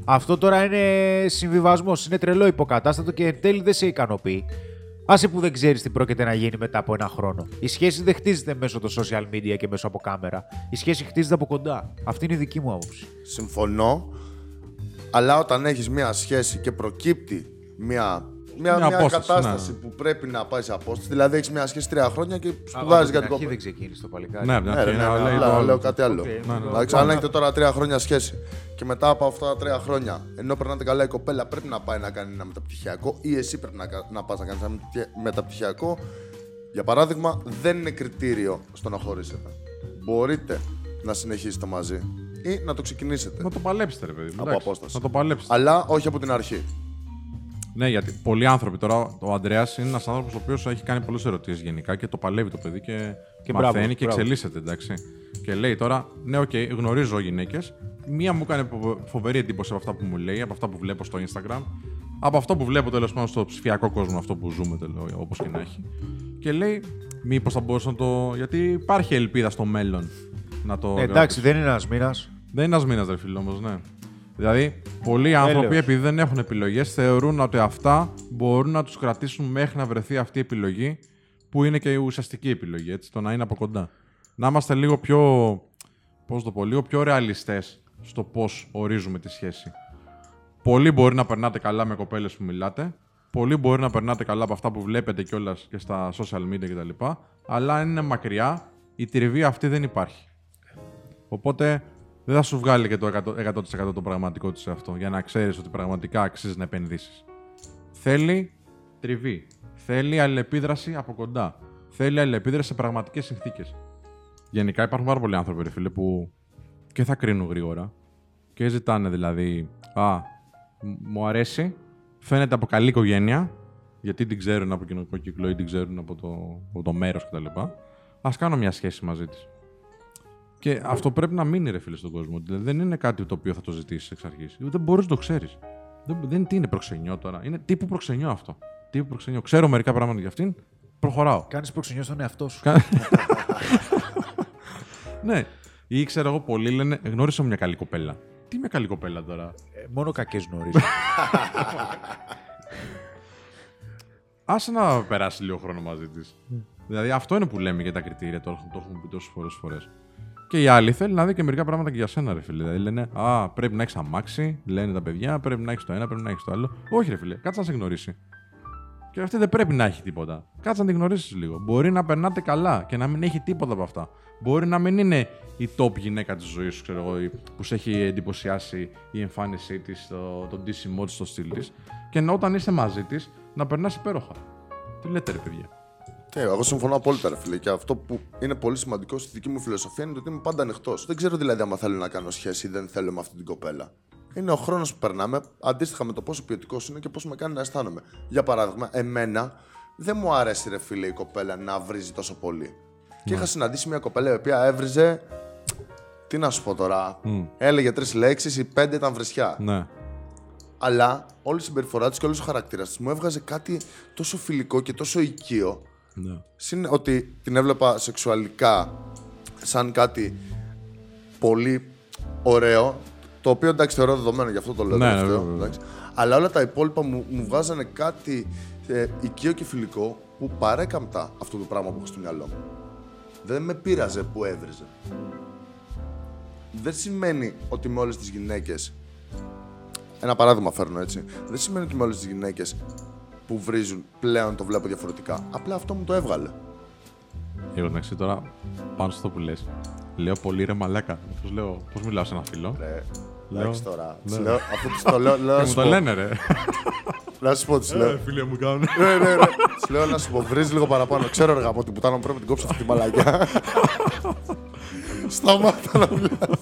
Αυτό τώρα είναι συμβιβασμός. Είναι τρελό υποκατάστατο και εν τέλει δεν σε ικανοποιεί. Άσε που δεν ξέρεις τι πρόκειται να γίνει μετά από ένα χρόνο. Η σχέση δεν χτίζεται μέσω των social media και μέσω από κάμερα. Η σχέση χτίζεται από κοντά. Αυτή είναι η δική μου άποψη. Συμφωνώ. Αλλά όταν έχεις μια σχέση και προκύπτει μια, μια, Μια μια απόσταση, κατάσταση ναι. που πρέπει να πάει σε απόσταση, δηλαδή έχεις μια σχέση τρία χρόνια και Από σπουδάζεις την για την αρχή κοπέλα. δεν ξεκίνησε το παλικάρι. Ναι, από την Ναι, αρχή ρε, ναι, είναι, ναι, λέει το αλλά άλλο. λέω κάτι άλλο. Οκ, ναι, ναι. Εντάξει, αν έχετε τώρα τρία χρόνια σχέση και μετά από αυτά τα τρία χρόνια, ενώ περνάτε καλά η κοπέλα πρέπει να πάει να κάνει ένα μεταπτυχιακό ή εσύ πρέπει να, κα- να πας να κάνεις ένα μεταπτυχια- μεταπτυχιακό, για παράδειγμα, δεν είναι κριτήριο στο να χωρίσετε. Μπορείτε να συνεχίσετε μαζί ή να το ξεκινήσετε. Να το παλέψετε, ρε παιδί. μου, Από εντάξει. απόσταση. Να το παλέψετε. Αλλά όχι από την αρχή. Ναι, γιατί πολλοί άνθρωποι τώρα, ο Αντρέας είναι ένας άνθρωπος ο οποίος έχει κάνει πολλές ερωτήσεις γενικά και το παλεύει το παιδί και, Και μαθαίνει μπράβο, και μπράβο. εξελίσσεται, εντάξει. Και λέει τώρα, ναι, οκ, γνωρίζω γυναίκες. Μία μου έκανε φοβε- φοβερή εντύπωση από αυτά που μου λέει, από αυτά που βλέπω στο Instagram, από αυτό που βλέπω τέλος πάντων στο ψηφιακό κόσμο, αυτό που ζούμε όπως και να έχει. Και λέει, μήπως θα μπορούσα να το. Γιατί υπάρχει ελπίδα στο μέλλον να το. Ε, εντάξει, δεν είναι ένας μήνας. Δεν είναι ένας μήνας, ρε φίλο, όμως, ναι. Δηλαδή, πολλοί άνθρωποι, Έλεος. επειδή δεν έχουν επιλογές, θεωρούν ότι αυτά μπορούν να τους κρατήσουν μέχρι να βρεθεί αυτή η επιλογή, που είναι και η ουσιαστική επιλογή, έτσι, το να είναι από κοντά. Να είμαστε λίγο πιο. Πώς το πω, λίγο πιο ρεαλιστές στο πώς ορίζουμε τη σχέση. Πολλοί μπορεί να περνάτε καλά με κοπέλες που μιλάτε. Πολλοί μπορεί να περνάτε καλά από αυτά που βλέπετε κιόλας και στα social media κτλ. Αλλά αν είναι μακριά, η τριβή αυτή δεν υπάρχει. Οπότε δεν θα σου βγάλει και το 100%, 100% το πραγματικό της σε αυτό για να ξέρεις ότι πραγματικά αξίζει να επενδύσεις. Θέλει τριβή. Θέλει αλληλεπίδραση από κοντά. Θέλει αλληλεπίδραση σε πραγματικές συνθήκες. Γενικά υπάρχουν πάρα πολλοί άνθρωποι, ρε φίλε, που και θα κρίνουν γρήγορα και ζητάνε δηλαδή. Α, μ- μου αρέσει, φαίνεται από καλή οικογένεια, γιατί την ξέρουν από κοινωνικό κύκλο ή την ξέρουν από το, από το μέρος κτλ. Α κάνω μια σχέση μαζί της. Και αυτό πρέπει να μείνει, ρε φίλε, στον κόσμο. Δηλαδή, δεν είναι κάτι το οποίο θα το ζητήσεις εξ αρχής. Δεν μπορείς να το ξέρεις. Δεν, δεν τι είναι προξενιό τώρα. Είναι τύπου προξενιό αυτό. Τύπου προξενιό. Ξέρω μερικά πράγματα για αυτήν. Προχωράω. Κάνεις προξενιό στον εαυτό σου. Κα- ναι. Ή ξέρω εγώ, πολλοί λένε Γνώρισα μια καλή κοπέλα. Τι μια καλή κοπέλα τώρα; Ε, μόνο κακές γνωρίζω. Άσε να περάσει λίγο χρόνο μαζί της. Δηλαδή αυτό είναι που λέμε για τα κριτήρια τώρα, το έχουμε πει τόσες φορές φορές. Και η άλλη θέλει να δει και μερικά πράγματα και για σένα, ρε φίλε. Δηλαδή λένε Α, πρέπει να έχεις αμάξι, λένε τα παιδιά, πρέπει να έχεις το ένα, πρέπει να έχεις το άλλο. Όχι, ρε φίλε, κάτσε να σε γνωρίσει. Και αυτή δεν πρέπει να έχει τίποτα. Κάτσε να την γνωρίσεις λίγο. Μπορεί να περνάτε καλά και να μην έχει τίποτα από αυτά. Μπορεί να μην είναι η top γυναίκα της ζωής σου, ξέρω εγώ, η- που σε έχει εντυπωσιάσει η εμφάνισή της, το, το ντύσιμό της, το στυλ της. Και να όταν είστε μαζί της, να περνάς υπέροχα. Τι λέτε, ρε παιδιά. Ε, εγώ συμφωνώ απόλυτα, ρε φίλε. Και αυτό που είναι πολύ σημαντικό στη δική μου φιλοσοφία είναι ότι είμαι πάντα ανοιχτός. Δεν ξέρω δηλαδή άμα θέλω να κάνω σχέση ή δεν θέλω με αυτή την κοπέλα. Είναι ο χρόνος που περνάμε αντίστοιχα με το πόσο ποιοτικός είναι και πώς με κάνει να αισθάνομαι. Για παράδειγμα, εμένα δεν μου άρεσε, ρε φίλε, η κοπέλα να βρίζει τόσο πολύ. Και είχα συναντήσει μια κοπέλα η οποία έβριζε. Τι να σου πω τώρα. Έλεγε τρεις λέξεις, οι πέντε ήταν βρισιά. Ναι. Αλλά όλη η συμπεριφορά της και όλος ο χαρακτήρας της μου έβγαζε κάτι τόσο φιλικό και τόσο οικείο. Ναι. Συν ότι την έβλεπα σεξουαλικά σαν κάτι πολύ ωραίο, το οποίο εντάξει θεωρώ δεδομένο, γι' αυτό το λέω Ναι, ναι, τελευταίο, βέβαια, βέβαια. εντάξει. Αλλά όλα τα υπόλοιπα μου, μου βγάζανε κάτι ε, οικείο και φιλικό που παρέκαμπτα αυτό το πράγμα που έχω στο μυαλό μου. Δεν με πείραζε που έβριζε. Δεν σημαίνει ότι με όλες τις γυναίκες ένα παράδειγμα φέρνω έτσι. Δεν σημαίνει ότι με όλες τις γυναίκες που βρίζουν πλέον το βλέπω διαφορετικά. Απλά αυτό μου το έβγαλε. Εγώ εντάξει τώρα πάνω στο που λες. Λέω πολύ ρε μαλάκα. Πώς λέω, πώς μιλάω σε ένα φίλο; Ε, Λέω- εντάξει τώρα. Ναι. Της λέω, αυτό της το λέω, λέω Και να μου σου το πω. λένε ρε. Να σου πω, της λέω. Ε, Φίλε μου κάνουν. Ναι, ναι, ναι. Της λέω να σου πω, βρίζεις λίγο παραπάνω. Ξέρω ρε γαμώ την πουτάνα μου πρέπει να την κόψω αυτή την μαλακιά. Σταμάτα να μιλάς.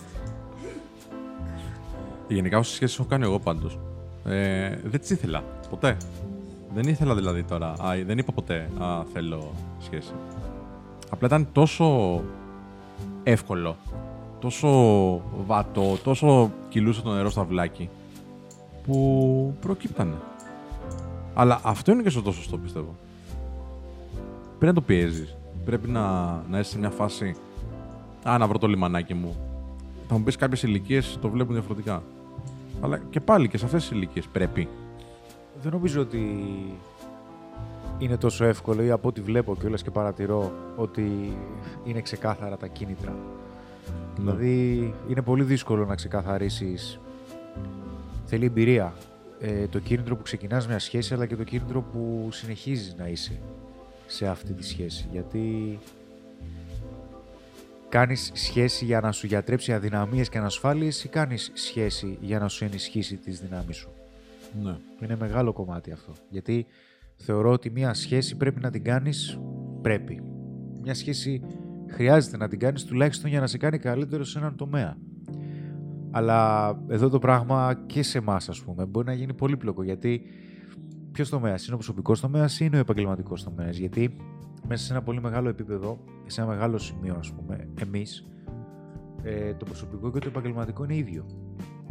Γενικά όσες σχέσεις έχω κάνει εγώ πάντως. Ε, δεν τις ήθελα. Ποτέ. Δεν ήθελα δηλαδή τώρα. Α, δεν είπα ποτέ Α, θέλω σχέση. Απλά ήταν τόσο εύκολο. Τόσο βατό. Τόσο κυλούσε το νερό στα βλάκι. Που προκύπτανε. Αλλά αυτό είναι και στο τόσο σωστό πιστεύω. Πρέπει να το πιέζεις. Πρέπει να, να είσαι σε μια φάση. Α, να βρω το λιμανάκι μου. Θα μου πεις κάποιες ηλικίες το βλέπουν διαφορετικά. Αλλά και πάλι και σε αυτές τις ηλικίες πρέπει. Δεν νομίζω ότι είναι τόσο εύκολο ή από ό,τι βλέπω και και παρατηρώ ότι είναι ξεκάθαρα τα κίνητρα. Δηλαδή είναι πολύ δύσκολο να ξεκαθαρίσεις. Θέλει εμπειρία. Ε, το κίνητρο που ξεκινάς μια σχέση αλλά και το κίνητρο που συνεχίζεις να είσαι σε αυτή τη σχέση. Γιατί κάνεις σχέση για να σου γιατρέψει αδυναμίες και ανασφάλειες ή κάνεις σχέση για να σου ενισχύσει τις δυνάμεις σου; Ναι. Είναι μεγάλο κομμάτι αυτό. Γιατί θεωρώ ότι μια σχέση πρέπει να την κάνεις πρέπει. Μια σχέση χρειάζεται να την κάνεις τουλάχιστον για να σε κάνει καλύτερο σε έναν τομέα. Αλλά εδώ το πράγμα και σε εμάς, ας πούμε, μπορεί να γίνει πολύπλοκο. Γιατί ποιος τομέας είναι ο προσωπικός τομέας ή είναι ο επαγγελματικός τομέας. Γιατί μέσα σε ένα πολύ μεγάλο επίπεδο, σε ένα μεγάλο σημείο, ας πούμε, εμείς, ε, το προσωπικό και το επαγγελματικό είναι ίδιο.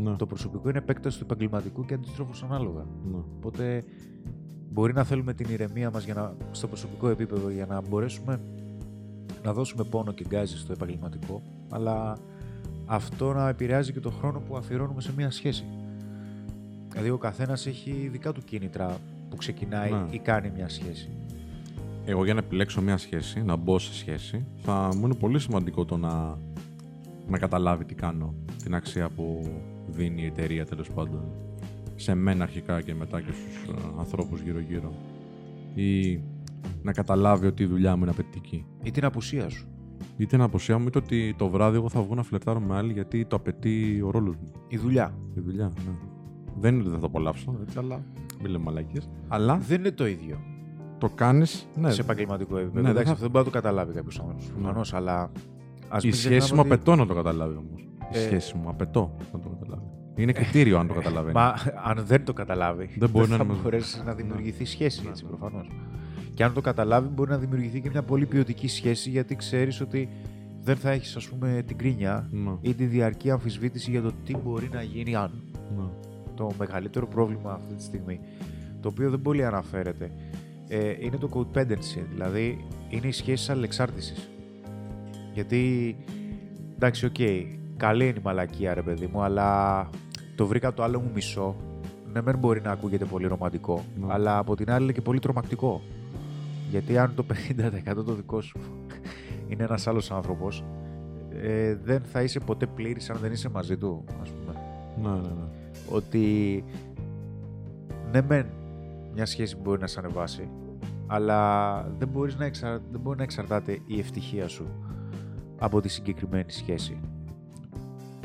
Ναι. Το προσωπικό είναι επέκταση του επαγγελματικού και αντιστρόφως ανάλογα. ναι. Οπότε μπορεί να θέλουμε την ηρεμία μας για να, στο προσωπικό επίπεδο για να μπορέσουμε να δώσουμε πόνο και γκάζι στο επαγγελματικό, αλλά αυτό να επηρεάζει και το χρόνο που αφιερώνουμε σε μια σχέση. Δηλαδή ο καθένας έχει δικά του κίνητρα που ξεκινάει Ναι. ή κάνει μια σχέση. Εγώ για να επιλέξω μια σχέση, να μπω σε σχέση, θα μου είναι πολύ σημαντικό το να, να καταλάβει τι κάνω. Την αξία που δίνει η εταιρεία τέλος πάντων. Σε μένα αρχικά και μετά και στους ε, ανθρώπους γύρω-γύρω. Ή να καταλάβει ότι η δουλειά μου είναι απαιτητική. Ή την απουσία σου. Είτε την αποσία μου, είτε ότι το βράδυ εγώ θα βγω να φλερτάρω με άλλη γιατί το απαιτεί ο ρόλος μου. Η δουλειά. Η δουλειά, ναι. Δεν είναι ότι δεν θα το απολαύσω, έτσι, αλλά. Μην λέμε μαλακίες. Αλλά Δεν είναι το ίδιο το κάνεις. Ναι, σε επαγγελματικό επίπεδο. Ναι, Εντάξει, δεν θα- αυτό δεν μπορεί να το καταλάβει κάποιος άνθρωπος. Προφανώς, αλλά. Ας η μην σχέση ξεχνάμε μου ότι- απαιτώ να το καταλάβει όμως. Η Ε, σχέση μου απαιτώ να το καταλάβει. Είναι κριτήριο αν το καταλαβαίνει. Μα αν δεν το καταλάβει, Δεν μπορεί να θα είναι μαζί. μπορέσει να δημιουργηθεί σχέση Ναι, έτσι ναι. προφανώς. Και αν το καταλάβει, μπορεί να δημιουργηθεί και μια πολύ ποιοτική σχέση γιατί ξέρεις ότι δεν θα έχεις, ας πούμε, την κρίνια Ναι, ή τη διαρκή αμφισβήτηση για το τι μπορεί να γίνει αν. ναι. Το μεγαλύτερο πρόβλημα αυτή τη στιγμή, το οποίο δεν πολύ αναφέρεται, ε, είναι το codependency, δηλαδή είναι η σχέση αλληλεξάρτησης. Γιατί, εντάξει, οκ, καλή είναι η μαλακία, ρε παιδί μου, αλλά το βρήκα το άλλο μου μισό. Ναι, δεν μπορεί να ακούγεται πολύ ρομαντικό, Ναι. αλλά από την άλλη είναι και πολύ τρομακτικό. Γιατί αν το 50% το δικό σου είναι ένας άλλος άνθρωπος, ε, δεν θα είσαι ποτέ πλήρης αν δεν είσαι μαζί του, ας πούμε Ναι, ναι, ναι. ότι ναι μεν μια σχέση μπορεί να σε ανεβάσει αλλά δεν, μπορείς να εξαρ... δεν μπορεί να εξαρτάται η ευτυχία σου από τη συγκεκριμένη σχέση.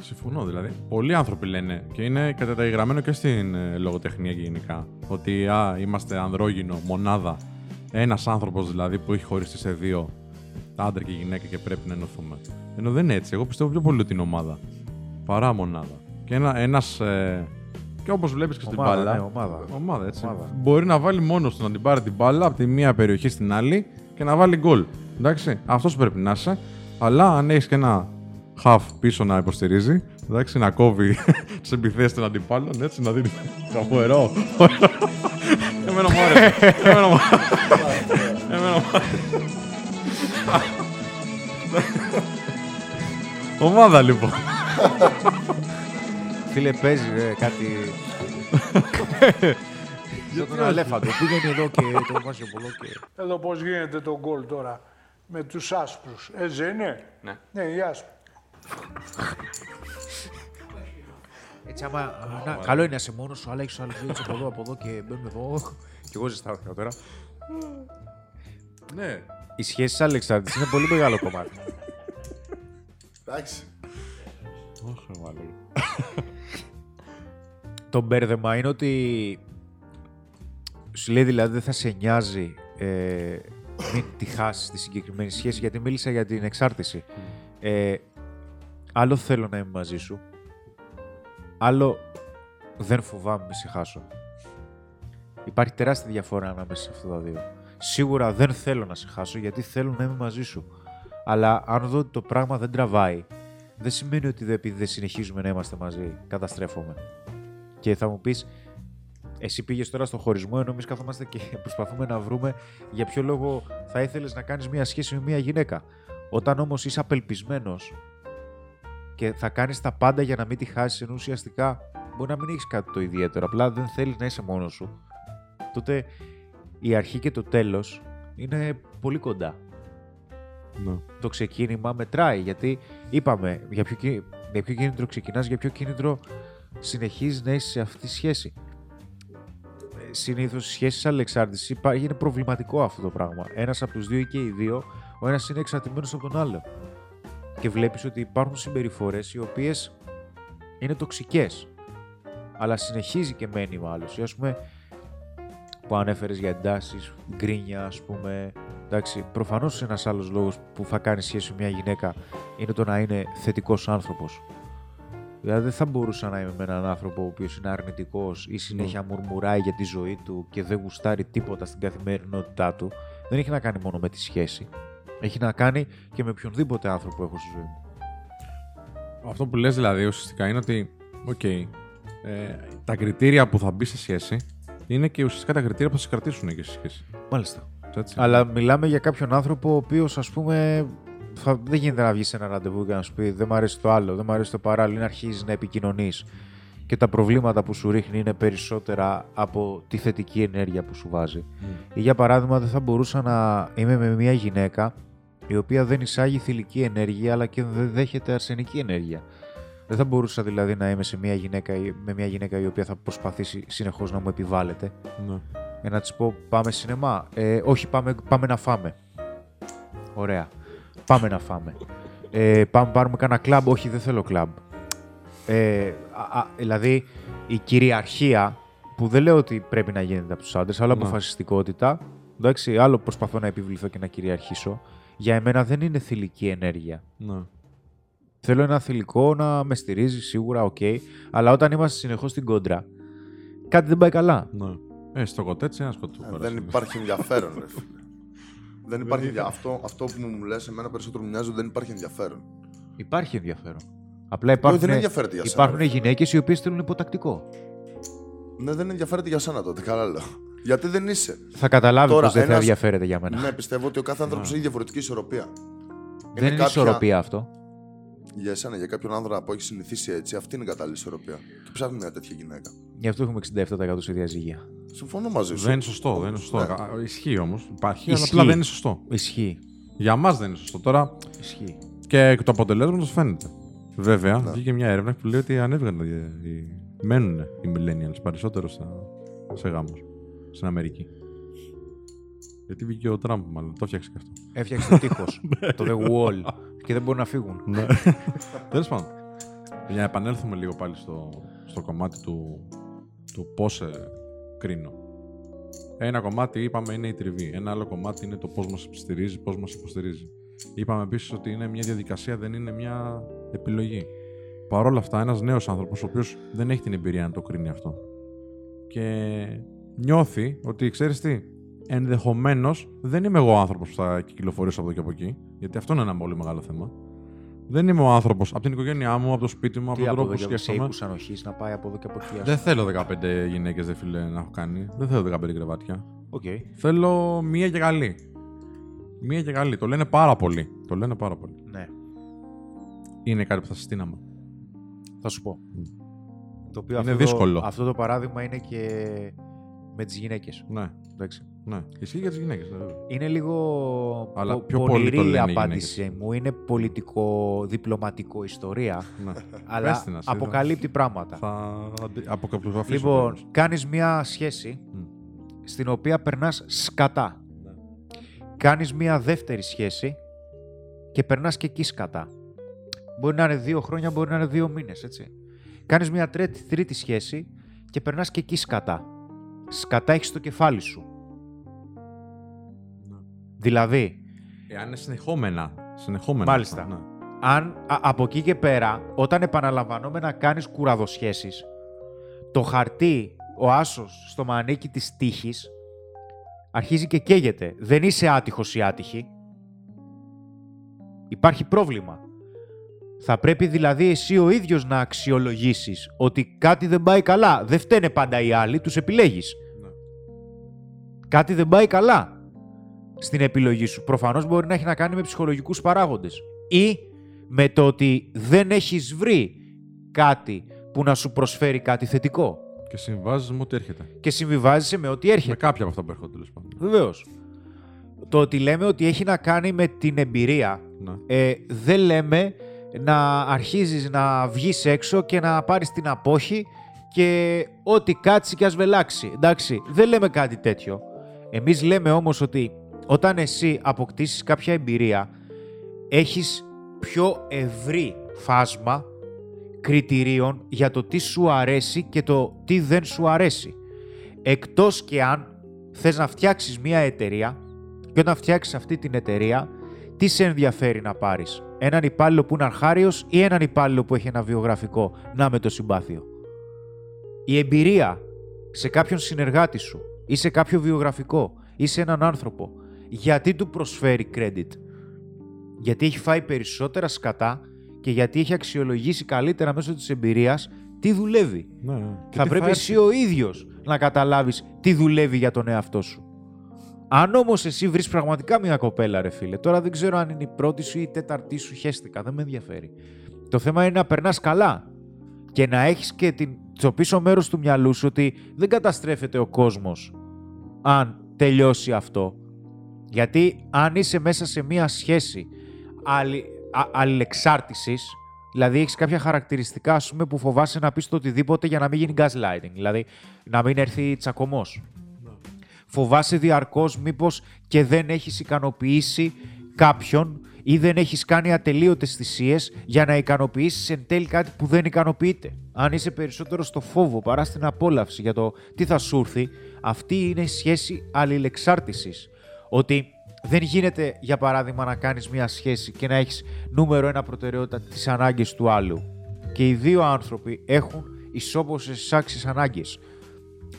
Συμφωνώ δηλαδή. Πολλοί άνθρωποι λένε και είναι καταγεγραμμένο και στην ε, λογοτεχνία και γενικά ότι α, είμαστε ανδρόγυνο, μονάδα. Ένας άνθρωπος δηλαδή που έχει χωριστεί σε δύο, άντρα και γυναίκα και πρέπει να ενωθούμε. Ενώ δεν είναι έτσι. Εγώ πιστεύω πιο πολύ ότι είναι ομάδα. Παρά μονάδα. Και ένα, ένας, ε, και όπως βλέπεις και στην Ομάδα, μπάλα. ναι, ομάδα. Ομάδα, έτσι. Ομάδα. Μπορεί να βάλει μόνος του να την πάρει την μπάλα από τη μία περιοχή στην άλλη και να βάλει γκολ. Εντάξει. Αυτός πρέπει να είσαι. Αλλά αν έχεις και ένα half πίσω να υποστηρίζει, Εντάξει, να κόβει τις επιθέσει των αντιπάλων, έτσι να δίνει καφοερό. Εμένα μου άρεσε. Εμένα μου Εμένα μου Ομάδα λοιπόν. Φίλε, παίζει ρε, κάτι. Για τον Αλέφαντο. Πήγαινε εδώ και το βάζει πολλό και. Εδώ πώς γίνεται το γκολ τώρα με τους άσπρους. Έτσι δεν είναι; Ναι. Ναι, οι άσπροι. Έτσι, άμα. να, καλό είναι να είσαι μόνος σου, αλλά έχει άλλου δύο έτσι από εδώ, από εδώ και μπαίνουν εδώ. Και εγώ ζεστάθηκα τώρα. Ναι. Οι σχέσεις Αλεξάνδρου είναι πολύ μεγάλο κομμάτι. Εντάξει. Το μπέρδεμα είναι ότι σου λέει δηλαδή δεν θα σε νοιάζει ε, μην τη χάσεις τη συγκεκριμένη σχέση γιατί μίλησα για την εξάρτηση. Ε, άλλο θέλω να είμαι μαζί σου, άλλο δεν φοβάμαι μη σε χάσω. Υπάρχει τεράστια διαφορά ανάμεσα σε αυτά τα δύο. Σίγουρα δεν θέλω να σε χάσω γιατί θέλω να είμαι μαζί σου. Αλλά αν δω ότι το πράγμα δεν τραβάει, δεν σημαίνει ότι δεν- επειδή δεν συνεχίζουμε να είμαστε μαζί, καταστρέφομαι. Και θα μου πεις, εσύ πήγες τώρα στο χωρισμό, ενώ εμείς καθόμαστε και προσπαθούμε να βρούμε για ποιο λόγο θα ήθελες να κάνεις μια σχέση με μια γυναίκα. Όταν όμως είσαι απελπισμένος και θα κάνεις τα πάντα για να μην τη χάσεις, ενώ ουσιαστικά μπορεί να μην έχεις κάτι το ιδιαίτερο, απλά δεν θέλεις να είσαι μόνος σου, τότε η αρχή και το τέλος είναι πολύ κοντά ναι. το ξεκίνημα μετράει. Γιατί είπαμε για ποιο, κι- για ποιο κίνητρο ξεκινάς, για ποιο κίνητρο συνεχίζεις να είσαι σε αυτή τη σχέση. Συνήθως στι σχέσεις αλεξάρτηση υπάρχει είναι προβληματικό αυτό το πράγμα. Ένας από τους δύο ή και οι δύο, ο ένας είναι εξαρτημένος από τον άλλο. Και βλέπεις ότι υπάρχουν συμπεριφορές οι οποίες είναι τοξικές. Αλλά συνεχίζει και μένει με άλλου. Α πούμε, που ανέφερες για εντάσεις, γκρίνια, ας πούμε. Εντάξει, προφανώς ένας άλλος λόγος που θα κάνει σχέση με μια γυναίκα είναι το να είναι θετικός άνθρωπος. Δηλαδή, δεν θα μπορούσα να είμαι με έναν άνθρωπο ο οποίος είναι αρνητικός ή συνέχεια μουρμουράει για τη ζωή του και δεν γουστάρει τίποτα στην καθημερινότητά του. Δεν έχει να κάνει μόνο με τη σχέση. Έχει να κάνει και με οποιονδήποτε άνθρωπο έχω στη ζωή μου. Αυτό που λες δηλαδή ουσιαστικά είναι ότι, οκέι, ε, τα κριτήρια που θα μπει σε σχέση είναι και ουσιαστικά τα κριτήρια που θα σε κρατήσουν και στη σχέση. Μάλιστα. Έτσι. Αλλά μιλάμε για κάποιον άνθρωπο ο οποίος, ας πούμε, θα, δεν γίνεται να βγεις σε ένα ραντεβού και να σου πει Δεν μ' αρέσει το άλλο, δεν μ' αρέσει το παράλληλο, είναι αρχίζεις να επικοινωνείς. Και τα προβλήματα που σου ρίχνει είναι περισσότερα από τη θετική ενέργεια που σου βάζει. Ή για παράδειγμα, δεν θα μπορούσα να είμαι με μια γυναίκα η οποία δεν εισάγει θηλυκή ενέργεια αλλά και δεν δέχεται αρσενική ενέργεια. Δεν θα μπορούσα δηλαδή να είμαι σε μια γυναίκα, με μια γυναίκα η οποία θα προσπαθήσει συνεχώς να μου επιβάλλεται Ναι. για να της πω πάμε σινεμά. Ε, όχι, πάμε, πάμε να φάμε. Ωραία. Πάμε να φάμε. Ε, πάμε πάρουμε κάνα κλαμπ. Όχι, δεν θέλω κλαμπ. Ε, α, α, δηλαδή, η κυριαρχία, που δεν λέω ότι πρέπει να γίνεται από τους άντρες, αλλά Ναι. αποφασιστικότητα. Εντάξει, άλλο προσπαθώ να επιβληθώ και να κυριαρχήσω. Για εμένα δεν είναι θηλυκή ενέργεια. Ναι. Θέλω ένα θηλυκό να με στηρίζει σίγουρα, οκ. αλλά όταν είμαστε συνεχώς στην κόντρα, κάτι δεν πάει καλά. ναι. Ε, στο κοτέτσι ένα σκοτού. Ε, δεν υπάρχει ενδιαφέρον, ρε φίλε. δεν υπάρχει ενδια- αυτό, αυτό που μου λες εμένα περισσότερο μου μοιάζει ότι δεν υπάρχει ενδιαφέρον. Υπάρχει ενδιαφέρον. Απλά υπάρχουν, δεν ενδιαφέρεται για σένα, υπάρχουν ρε φίλε. γυναίκες οι οποίες θέλουν υποτακτικό. Ναι, δεν ενδιαφέρεται για σένα τότε, καλά λέω. Γιατί δεν είσαι. Θα καταλάβει Τώρα, πως δεν θα ένας- ενδιαφέρεται για μένα. Ναι, πιστεύω ότι ο κάθε άνθρωπος έχει διαφορετική ισορροπία. δεν είναι κάποια- ισορροπία αυτό. Για εσένα, για κάποιον άνδρα που έχει συνηθίσει έτσι, αυτή είναι η κατάλληλη ισορροπία. Και ψάχνει μια τέτοια γυναίκα. Γι' αυτό έχουμε 67% σε διαζύγια. Συμφωνώ μαζί σου. Δεν είναι σωστό. Δεν είναι σωστό. Ναι. Α, Ισχύει όμως. Υπάρχει, αλλά Ισχύει. απλά δεν είναι σωστό. Ισχύει. Για μας δεν είναι σωστό. Τώρα Ισχύει. και εκ του αποτελέσματο φαίνεται. Βέβαια, Ναι. βγήκε μια έρευνα που λέει ότι ανέβηκαν. οι- οι- Μένουν οι millennials περισσότερο στα, σε γάμους στην Αμερική. Γιατί βγήκε ο Τραμπ, μάλλον. Το φτιάξε και αυτό. Έφτιαξε το τείχος. το The Wall. και δεν μπορούν να φύγουν. Ναι. Τέλος πάντων. Για να επανέλθουμε λίγο πάλι στο, στο κομμάτι του, του πώ κρίνω. Ένα κομμάτι είπαμε είναι η τριβή. Ένα άλλο κομμάτι είναι το πώς μας στηρίζει, πώς μας υποστηρίζει. Είπαμε επίσης ότι είναι μια διαδικασία, δεν είναι μια επιλογή. Παρ' όλα αυτά, ένας νέος άνθρωπος, ο οποίος δεν έχει την εμπειρία να το κρίνει αυτό και νιώθει ότι ξέρεις τι, ενδεχομένως δεν είμαι εγώ ο άνθρωπος που θα κυκλοφορήσω από εδώ και από εκεί, γιατί αυτό είναι ένα πολύ μεγάλο θέμα. Δεν είμαι ο άνθρωπος. Από την οικογένειά μου, από το σπίτι μου, από Τι τον από τρόπο εδώ που και από σε σκέφτομαι. οίκους ανοχής να πάει από εδώ και από εκεί. ας Δεν θέλω 15 γυναίκες, ρε φίλε, να έχω κάνει. Δεν θέλω 15 κρεβάτια. Οκ. Θέλω μία και καλή. Μία και καλή. Το λένε πάρα πολύ. Το λένε πάρα πολύ. Ναι. Είναι κάτι που θα συστήναμε. Θα σου πω. Το οποίο Είναι αυτό δύσκολο. Το, αυτό το παράδειγμα είναι και με τις γυναίκες. Ναι, Εντάξει. ναι. Ισχύει για τις γυναίκες. Είναι λίγο Αλλά πο- πιο πολύ πονηρή το λένε η οι απάντησή μου. Είναι πολιτικό-διπλωματικό ιστορία. ναι. αλλά Πες την, ας, αποκαλύπτει πράγματα. Θα αποκαπλωθήσω. Λοιπόν, κάνεις μια σχέση Μμ. στην οποία περνάς σκατά. Κάνεις μια δεύτερη σχέση και περνάς και εκεί σκατά. Μπορεί να είναι δύο χρόνια, μπορεί να είναι δύο μήνες, έτσι. Κάνεις μια τρίτη, τρίτη σχέση και περνάς και εκεί σκατά. Σκατά έχεις στο κεφάλι σου. Δηλαδή, Εάν είναι συνεχόμενα. συνεχόμενα Μάλιστα. αυτά, ναι. αν α- από εκεί και πέρα, όταν επαναλαμβανόμενα κάνεις κουραδοσχέσεις, το χαρτί, ο άσος στο μανίκι της τύχης, αρχίζει και καίγεται. Δεν είσαι άτυχος ή άτυχη. Υπάρχει πρόβλημα. Θα πρέπει δηλαδή εσύ ο ίδιος να αξιολογήσεις ότι κάτι δεν πάει καλά. Δεν φταίνε πάντα οι άλλοι, τους επιλέγεις. Ναι. Κάτι δεν πάει καλά στην επιλογή σου. Προφανώς μπορεί να έχει να κάνει με ψυχολογικούς παράγοντες. Ή με το ότι δεν έχεις βρει κάτι που να σου προσφέρει κάτι θετικό. Και συμβάζεις με ό,τι έρχεται. Και συμβιβάζεσαι με ό,τι έρχεται. Με κάποια από αυτά που έρχονται τέλος πάντων. Βεβαίως. Το ότι λέμε ότι έχει να κάνει με την εμπειρία, Ναι. ε, δεν λέμε να αρχίζεις να βγεις έξω και να πάρεις την απόχη και ό,τι κάτσει και ας βελάξει. Εντάξει, δεν λέμε κάτι τέτοιο. Εμείς λέμε όμως ότι όταν εσύ αποκτήσεις κάποια εμπειρία, έχεις πιο ευρύ φάσμα κριτηρίων για το τι σου αρέσει και το τι δεν σου αρέσει. Εκτός και αν θες να φτιάξεις μια εταιρεία και όταν φτιάξεις αυτή την εταιρεία, τι σε ενδιαφέρει να πάρεις. Έναν υπάλληλο που είναι αρχάριος ή έναν υπάλληλο που έχει ένα βιογραφικό; Να με το συμπάθειο. Η εμπειρία σε κάποιον συνεργάτη σου ή σε κάποιο βιογραφικό ή σε έναν άνθρωπο, γιατί του προσφέρει credit; Γιατί έχει φάει περισσότερα σκατά και γιατί έχει αξιολογήσει καλύτερα μέσω της εμπειρίας τι δουλεύει; Ναι, ναι. Και θα τι πρέπει έρθει. εσύ ο ίδιος να καταλάβεις τι δουλεύει για τον εαυτό σου. Αν όμως εσύ βρεις πραγματικά μια κοπέλα, ρε φίλε, τώρα δεν ξέρω αν είναι η πρώτη σου ή η τέταρτη σου, χέστηκα, δεν με ενδιαφέρει. Το θέμα είναι να περνάς καλά και να έχεις και την, το πίσω μέρος του μυαλού σου ότι δεν καταστρέφεται ο κόσμος αν τελειώσει αυτό. Γιατί αν είσαι μέσα σε μια σχέση αλλη, α- αλληλεξάρτησης, δηλαδή έχεις κάποια χαρακτηριστικά ας πούμε, που φοβάσαι να πεις το οτιδήποτε για να μην γίνει gaslighting, δηλαδή να μην έρθει τσακωμός. Φοβάσαι διαρκώς μήπως και δεν έχεις ικανοποιήσει κάποιον ή δεν έχεις κάνει ατελείωτες θυσίες για να ικανοποιήσεις εν τέλει κάτι που δεν ικανοποιείται. Αν είσαι περισσότερο στο φόβο παρά στην απόλαυση για το τι θα σου έρθει, αυτή είναι η σχέση αλληλεξάρτησης. Ότι δεν γίνεται, για παράδειγμα, να κάνεις μια σχέση και να έχεις νούμερο ένα προτεραιότητα τις ανάγκες του άλλου. Και οι δύο άνθρωποι έχουν ισόπωσες εισάξεις ανάγκες.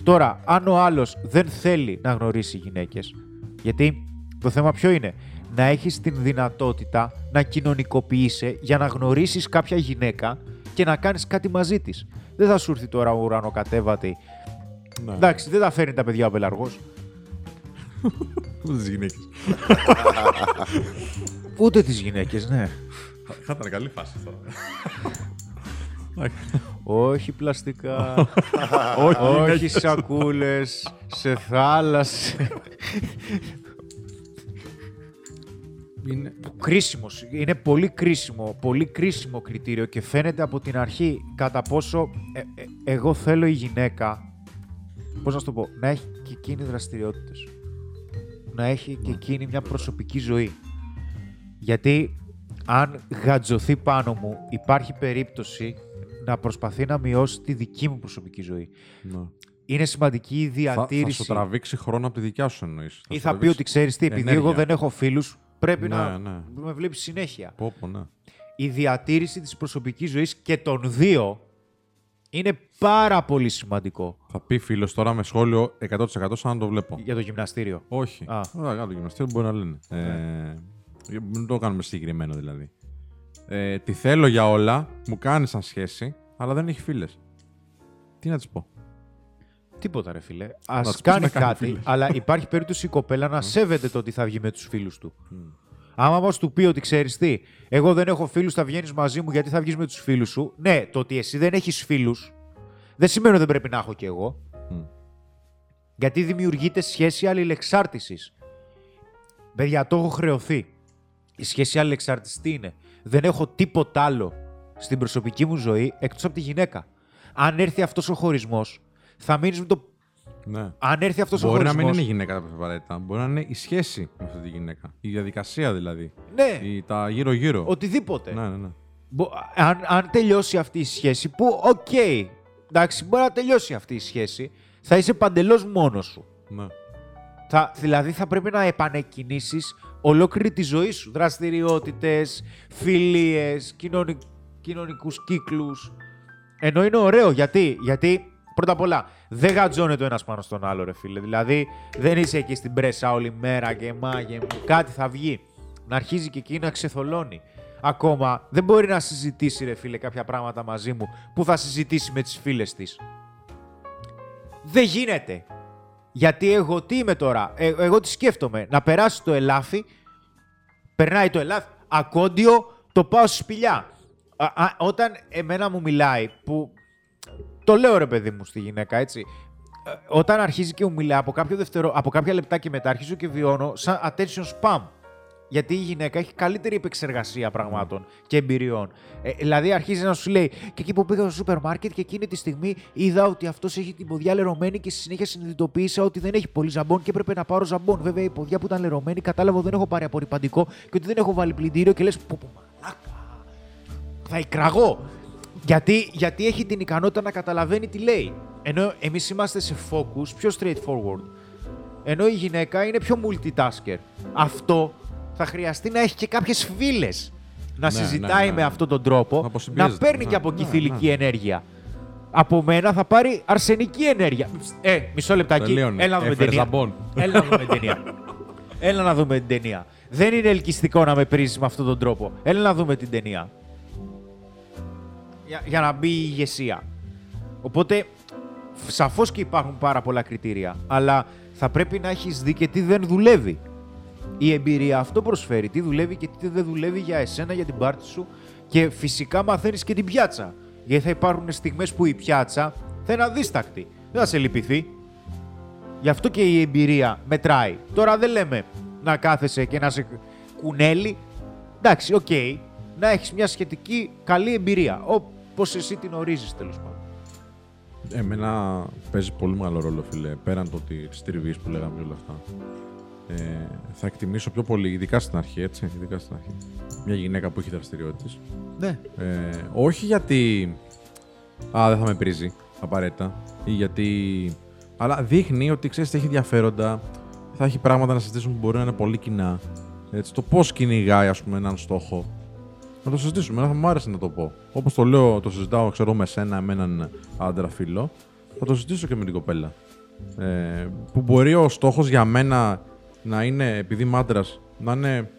Τώρα, αν ο άλλος δεν θέλει να γνωρίσει γυναίκες, γιατί το θέμα ποιο είναι, να έχεις την δυνατότητα να κοινωνικοποιείσαι για να γνωρίσεις κάποια γυναίκα και να κάνεις κάτι μαζί της. Δεν θα σου έρθει τώρα ο ουρανοκατέβατη. Ναι. Εντάξει, δεν τα φέρνει τα παιδιά ο πελαργός. Ούτε τις γυναίκες. Ούτε τις γυναίκες, ναι. Θα ήταν καλή φάση τώρα. Όχι πλαστικά. Όχι, Όχι γυναίκες. σακούλες σε θάλασσα. Είναι... κρίσιμος. Είναι πολύ κρίσιμο, πολύ κρίσιμο κριτήριο και φαίνεται από την αρχή κατά πόσο ε, ε, εγώ θέλω η γυναίκα, πώς να σου το πω, να έχει και εκείνη δραστηριότητες. Να έχει και εκείνη μια προσωπική ζωή. Γιατί αν γατζωθεί πάνω μου, υπάρχει περίπτωση να προσπαθεί να μειώσει τη δική μου προσωπική ζωή. Ναι. Είναι σημαντική η Θα, θα διατήρηση. σου τραβήξει χρόνο από τη δικιά σου εννοείς. ή θα πει ότι ξέρεις τι, επειδή ενέργεια. εγώ δεν έχω φίλους, πρέπει Ναι, να ναι. με βλέπεις συνέχεια. Πω, πω, ναι. η διατήρηση της προσωπικής ζωής και των δύο είναι πάρα πολύ σημαντικό Θα πει φίλος τώρα με σχόλιο 100% σαν να το βλέπω. για το γυμναστήριο. Όχι. Α. Α, για το γυμναστήριο μπορεί να λένε. Ε, μην το κάνουμε συγκεκριμένο δηλαδή. Ε, τη θέλω για όλα, μου κάνει σαν σχέση, αλλά δεν έχει φίλες. Τι να τη πω; Τίποτα, ρε φίλε. Α της πεις κάνει να κάνει κάτι, φίλες. αλλά υπάρχει περίπτωση η κοπέλα να σέβεται το ότι θα βγει με τους φίλους του. Άμα όμω του πει ότι ξέρεις τι, εγώ δεν έχω φίλους, θα βγαίνεις μαζί μου γιατί θα βγεις με τους φίλους σου. Ναι, το ότι εσύ δεν έχεις φίλους δεν σημαίνει ότι δεν πρέπει να έχω κι εγώ. Γιατί δημιουργείται σχέση αλληλεξάρτησης. Παιδιά, το έχω χρεωθεί. Η σχέση αλληλεξάρτησης τι είναι; Δεν έχω τίποτα άλλο στην προσωπική μου ζωή εκτός από τη γυναίκα. Αν έρθει αυτός ο χωρισμός, θα μείνεις με το... Ναι. Αν έρθει αυτός ο Μπορεί να χωρισμός... μην είναι η γυναίκα απαραίτητα. Μπορεί να είναι η σχέση με αυτή τη γυναίκα. Η διαδικασία δηλαδή. Ναι, Η, τα γύρω-γύρω. οτιδήποτε. Ναι, ναι, ναι. Μπο- Αν, αν τελειώσει αυτή η σχέση, που οκ, εντάξει, μπορεί να τελειώσει αυτή η σχέση, θα είσαι παντελώς μόνος σου. ναι. Θα, δηλαδή θα πρέπει να επανεκκινήσεις ολόκληρη τη ζωή σου. Δραστηριότητες, φιλίες, κοινωνι, κοινωνικούς κύκλους. Ενώ είναι ωραίο. Γιατί, γιατί πρώτα απ' όλα δεν γαντζώνεται ο ένας πάνω στον άλλο ρε φίλε. Δηλαδή δεν είσαι εκεί στην πρέσα όλη μέρα και μάγε μου. Κάτι θα βγει. Να αρχίζει και εκεί να ξεθολώνει. Ακόμα δεν μπορεί να συζητήσει ρε φίλε κάποια πράγματα μαζί μου που θα συζητήσει με τις φίλες της. Δεν γίνεται. Γιατί εγώ τι είμαι τώρα, ε, εγώ τι σκέφτομαι, να περάσει το ελάφι, περνάει το ελάφι, ακόντιο, το πάω στη σπηλιά. Α, α, όταν εμένα μου μιλάει, που το λέω ρε παιδί μου στη γυναίκα, έτσι, ε, όταν αρχίζει και μου μιλάει από, κάποιο δευτερο, από κάποια λεπτά και μετά, αρχίζω και βιώνω σαν attention spam. Γιατί η γυναίκα έχει καλύτερη επεξεργασία πραγμάτων και εμπειριών. Ε, δηλαδή αρχίζει να σου λέει και εκεί που πήγα στο σούπερ μάρκετ και εκείνη τη στιγμή είδα ότι αυτός έχει την ποδιά λερωμένη και στη συνέχεια συνειδητοποίησα ότι δεν έχει πολύ ζαμπόν και έπρεπε να πάρω ζαμπόν. Βέβαια η ποδιά που ήταν λερωμένη κατάλαβα ότι δεν έχω πάρει απορριπαντικό και ότι δεν έχω βάλει πλυντήριο και λες πω πω μαλάκα. Θα εκραγώ. Γιατί, γιατί έχει την ικανότητα να καταλαβαίνει τι λέει. Ενώ εμείς είμαστε σε focus πιο straightforward. Ενώ η γυναίκα είναι πιο multitasker. Αυτό θα χρειαστεί να έχει και κάποιες φίλε. Να Ναι, συζητάει ναι, ναι. με αυτόν τον τρόπο, Να να αποσυμπιέζεται, παίρνει ναι. και από εκεί Ναι, θηλυκή ναι. ενέργεια. Από μένα θα πάρει αρσενική ενέργεια. Ε, μισό λεπτάκι. Τελείωνε. Έλα να δούμε Έφερε ταινία. ζαμπόν. Έλα να δούμε την ταινία. Έλα να δούμε την ταινία. Δεν είναι ελκυστικό να με πρίζεις με αυτόν τον τρόπο. Έλα να δούμε την ταινία. Για, για να μπει η ηγεσία. Οπότε, σαφώς και υπάρχουν πάρα πολλά κριτήρια. Αλλά θα πρέπει να έχεις δει και τι δεν δουλεύει. Η εμπειρία αυτό προσφέρει. Τι δουλεύει και τι δεν δουλεύει για εσένα, για την πάρτι σου. Και φυσικά μαθαίνεις και την πιάτσα. Γιατί θα υπάρχουν στιγμές που η πιάτσα θα είναι αδίστακτη. Δεν θα σε λυπηθεί. Γι' αυτό και η εμπειρία μετράει. Τώρα δεν λέμε να κάθεσαι και να σε κουνέλει. Εντάξει, οκ. Να έχεις μια σχετική καλή εμπειρία. Όπως εσύ την ορίζεις τέλος πάντων. Εμένα παίζει πολύ μεγάλο ρόλο, φίλε. Πέραν το ότι τη τριβή που λέγαμε και όλα αυτά. Ε, θα εκτιμήσω πιο πολύ, ειδικά στην αρχή, έτσι. Ειδικά στην αρχή. Μια γυναίκα που έχει δραστηριότητες. Ναι. Ε, όχι γιατί. Α, δεν θα με πρήζει απαραίτητα. Ή γιατί. Αλλά δείχνει ότι ξέρεις έχει ενδιαφέροντα. Θα έχει πράγματα να συζητήσουμε που μπορεί να είναι πολύ κοινά. Έτσι, το πώς κυνηγάει, ας πούμε, έναν στόχο. Να το συζητήσουμε. Εμένα θα μου άρεσε να το πω. Όπως το λέω, το συζητάω, ξέρω, με σένα, με έναν άντρα φίλο. Θα το συζητήσω και με την κοπέλα. Ε, που μπορεί ο στόχος για μένα να είναι, επειδή είμαι άντρας, να είναι.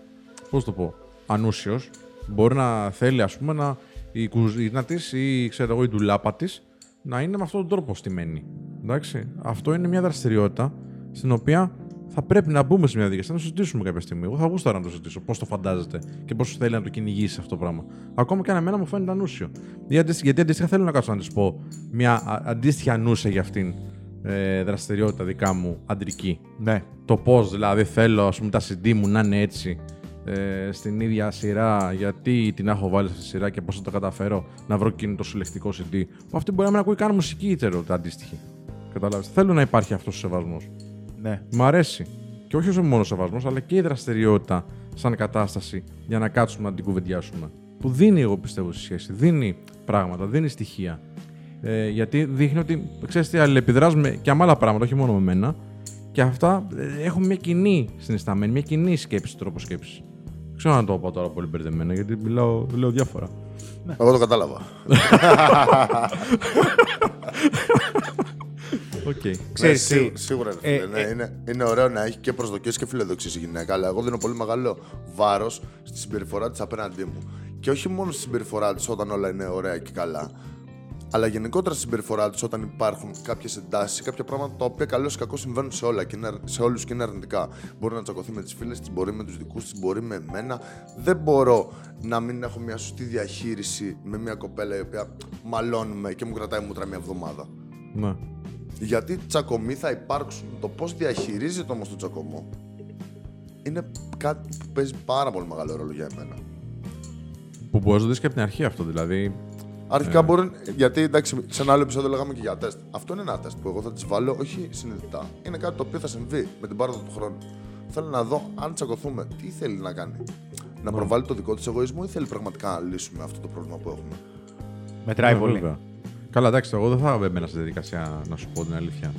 Πώς το πω, ανούσιος. Μπορεί να θέλει, ας πούμε, να η κουζίνα της ή ξέρω εγώ η ντουλάπα της να είναι με αυτόν τον τρόπο στημένη. Εντάξει. Αυτό είναι μια δραστηριότητα στην οποία θα πρέπει να μπούμε σε μια διαδικασία να το συζητήσουμε κάποια στιγμή. Εγώ θα γούσταρα να το συζητήσω. Πώς το φαντάζεται και πώς θέλει να το κυνηγήσει αυτό το πράγμα. Ακόμα και αν εμένα μου φαίνεται ανούσιο. Γιατί, αντίστοι- γιατί αντίστοιχα θέλω να κάτσω να της πω μια α- αντίστοιχη ανούσια για αυτήν ε, δραστηριότητα δικά μου αντρική. Ναι. Το πώς δηλαδή θέλω ας πούμε, τα CD μου να είναι έτσι ε, στην ίδια σειρά, γιατί την έχω βάλει στη σειρά και πώς θα το καταφέρω να βρω εκείνο το συλλεκτικό CD. Που αυτή μπορεί να μην ακούει καν μουσική, ξέρω, τα αντίστοιχη. Καταλάβεις. Θέλω να υπάρχει αυτός ο σεβασμός. Ναι. Μ' αρέσει. Και όχι όσο μόνο ο σεβασμός, αλλά και η δραστηριότητα σαν κατάσταση για να κάτσουμε να την κουβεντιάσουμε. Που δίνει, εγώ πιστεύω, στη σχέση. Δίνει πράγματα, δίνει στοιχεία. Ε, γιατί δείχνει ότι ξέρεις τι, αλληλεπιδράζουμε και με άλλα πράγματα, όχι μόνο με μένα. Και αυτά ε, έχουν μια κοινή συνισταμένη, μια κοινή σκέψη, τρόπο σκέψης. Δεν ξέρω αν το πω τώρα πολύ μπερδεμένα, γιατί μιλάω, λέω διάφορα. Εγώ το κατάλαβα. Οκ. Ξέρεις ναι, τι, σίγου- σίγουρα. ρε ε, φίλε, ναι, ε, είναι, είναι ωραίο να έχει και προσδοκίες και φιλοδοξίες η γυναίκα, αλλά εγώ δίνω πολύ μεγάλο βάρος στη συμπεριφορά της απέναντί μου. Και όχι μόνο στη συμπεριφορά της όταν όλα είναι ωραία και καλά, αλλά γενικότερα στη συμπεριφορά της όταν υπάρχουν κάποιες εντάσεις, κάποια πράγματα τα οποία καλώς ή κακώς συμβαίνουν σε, όλα και είναι, σε όλους και είναι αρνητικά. Μπορεί να τσακωθεί με τις φίλες της, μπορεί με τους δικούς της, μπορεί με εμένα. Δεν μπορώ να μην έχω μια σωστή διαχείριση με μια κοπέλα η οποία μαλώνουμε και μου κρατάει μούτρα μια εβδομάδα. Ναι. Γιατί τσακωμοί θα υπάρξουν. Το πώς διαχειρίζεται όμως το τσακωμό είναι κάτι που παίζει πάρα πολύ μεγάλο ρόλο για εμένα. Που μπορείς να το δεις και από την αρχή αυτό. Δηλαδή, Αρχικά μπορεί. Γιατί εντάξει, σε ένα άλλο επεισόδιο λέγαμε και για τεστ. Αυτό είναι ένα τεστ που εγώ θα τις βάλω όχι συνειδητά. Είναι κάτι το οποίο θα συμβεί με την πάροδο του χρόνου. Θέλω να δω αν τσακωθούμε, τι θέλει να κάνει. Να προβάλλει το δικό της εγωισμό ή θέλει πραγματικά να λύσουμε αυτό το πρόβλημα που έχουμε. Μετράει ναι, πολύ. βέβαια. Καλά, εντάξει, εγώ δεν θα έμπαινα στη διαδικασία να σου πω την αλήθεια.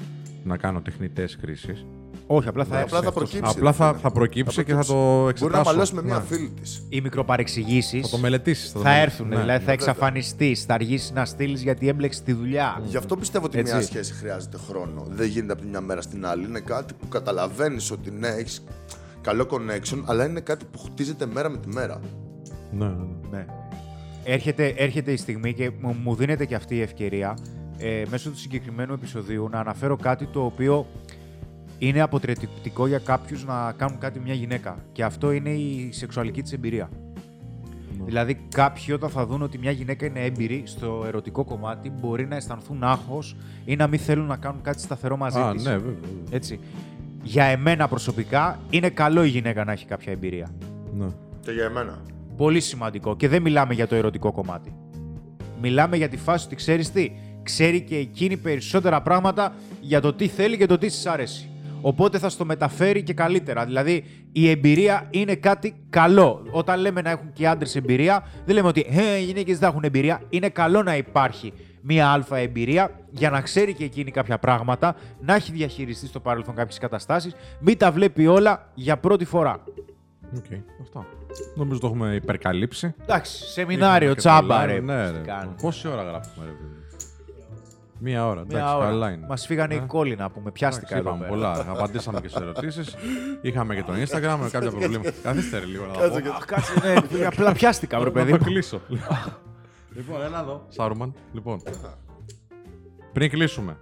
Να κάνω τεχνητές κρίσεις. Όχι, απλά θα Ναι, έρθει. απλά θα αυτός. προκύψει. Απλά ρε θα, φίλε. θα προκύψει και θα το Μπορεί να εξετάσω. μαλλιώσει με μια Ναι. φίλη της. Οι μικροπαρεξηγήσεις Θα το μελετήσεις. θα έρθουν. Δηλαδή θα εξαφανιστείς, θα αργήσεις να στείλεις γιατί έμπλεξε τη δουλειά. Γι' αυτό πιστεύω ότι Έτσι. μια σχέση χρειάζεται χρόνο. Δεν γίνεται από τη μια μέρα στην άλλη. Είναι κάτι που καταλαβαίνεις ότι ναι, έχεις καλό connection, αλλά είναι κάτι που χτίζεται μέρα με τη μέρα. Ναι, ναι, ναι. Ναι. Έρχεται, έρχεται η στιγμή και μου, μου δίνεται και αυτή η ευκαιρία ε, μέσω του συγκεκριμένου επεισοδίου να αναφέρω κάτι το οποίο είναι αποτρεπτικό για κάποιους να κάνουν κάτι μια γυναίκα. Και αυτό είναι η σεξουαλική της εμπειρία. Δηλαδή, κάποιοι όταν θα δουν ότι μια γυναίκα είναι έμπειρη στο ερωτικό κομμάτι μπορεί να αισθανθούν άγχος ή να μην θέλουν να κάνουν κάτι σταθερό μαζί Α, της. ναι, βέβαια. Έτσι. Για εμένα προσωπικά είναι καλό η γυναίκα να έχει κάποια εμπειρία. Ναι. Και για εμένα. Πολύ σημαντικό. Και δεν μιλάμε για το ερωτικό κομμάτι. Μιλάμε για τη φάση ότι ξέρεις τι. Ξέρει και εκείνη περισσότερα πράγματα για το τι θέλει και το τι της αρέσει. Οπότε θα στο μεταφέρει και καλύτερα. Δηλαδή η εμπειρία είναι κάτι καλό. Όταν λέμε να έχουν και οι άντρες εμπειρία, δεν λέμε ότι ε, οι γυναίκες δεν έχουν εμπειρία. Είναι καλό να υπάρχει μία άλφα εμπειρία για να ξέρει και εκείνη κάποια πράγματα, να έχει διαχειριστεί στο παρελθόν κάποιες καταστάσεις, μην τα βλέπει όλα για πρώτη φορά. Οκ, αυτά. Νομίζω το έχουμε υπερκαλύψει. Εντάξει, σεμινάριο, Είχαμε και τσάμπα, το ρε. live, Ναι, Τι ρε. κάνουμε. Πόση ώρα γράφουμε, ρε παιδί. Μία ώρα. Μια Εντάξει, ώρα. καλά είναι. Μας φύγανε οι Ε, κώλοι να πούμε. Πιάστηκα εντάξει, εδώ είπαμε πέρα. πολλά. Απαντήσαμε και σε ερωτήσεις. Είχαμε και το Instagram με κάποια προβλήματα. Καθίστε ρε λίγο να τα πω. Αχ, Κάτσε, ναι, απλά πιάστηκα, βρε παιδί Να το μου. κλείσω. λοιπόν, έλα εδώ. Σάρουμαν. Λοιπόν, πριν κλείσουμε,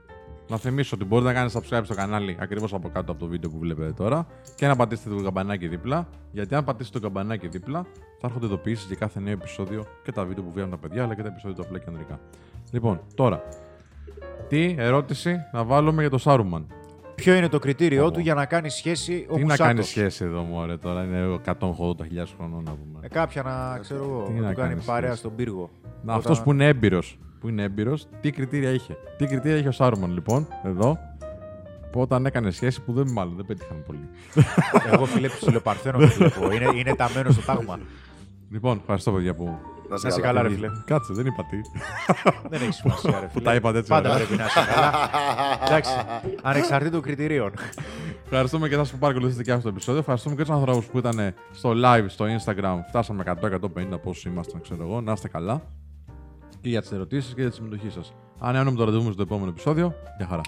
να θυμίσω ότι μπορείτε να κάνετε subscribe στο κανάλι ακριβώς από κάτω από το βίντεο που βλέπετε τώρα και να πατήσετε το καμπανάκι δίπλα. Γιατί αν πατήσετε το καμπανάκι δίπλα, θα έρχονται ειδοποιήσεις για κάθε νέο επεισόδιο και τα βίντεο που βγαίνουν τα παιδιά αλλά και τα επεισόδια του απλά και ανδρικά. Λοιπόν, τώρα, τι ερώτηση να βάλουμε για το Σάρουμαν. Ποιο είναι το κριτήριό του για να κάνει σχέση ο Τι να Μουσάτος. κάνει σχέση εδώ, μωρέ, τώρα είναι 180.000 χρονών να πούμε. Με κάποια να ξέρω εγώ. Τι να να του κάνει κάνεις παρέα σχέση. στον πύργο. Να, Όταν- αυτός που είναι έμπειρος. Που είναι έμπειρος, τι κριτήρια είχε. Τι κριτήρια είχε ο Σάρουμαν, λοιπόν, εδώ. Που όταν έκανε σχέση που δεν μάλλον δεν πέτυχαν πολύ. Εγώ φίλε ψιλοπαρθένο το βλέπω. Είναι, είναι ταμένο στο τάγμα. Λοιπόν, ευχαριστώ παιδιά που. Να Να σε καλά, ρε φίλε. Κάτσε, δεν είπα τι. Δεν έχει σημασία, ρε φίλε. τα είπατε έτσι Πάντα ωραία. πρέπει να είσαι καλά. Εντάξει. Ανεξαρτήτου κριτηρίων. Ευχαριστούμε και εσά που παρακολουθήσατε και αυτό το επεισόδιο. Ευχαριστούμε και τους ανθρώπους που ήταν στο live στο Instagram. Φτάσαμε 100-150 πόσοι ήμασταν, ξέρω εγώ. Να είστε καλά. Και για τις ερωτήσεις και για τη συμμετοχή σας. Αν έω το ραντεβού στο επόμενο επεισόδιο, για χαρά.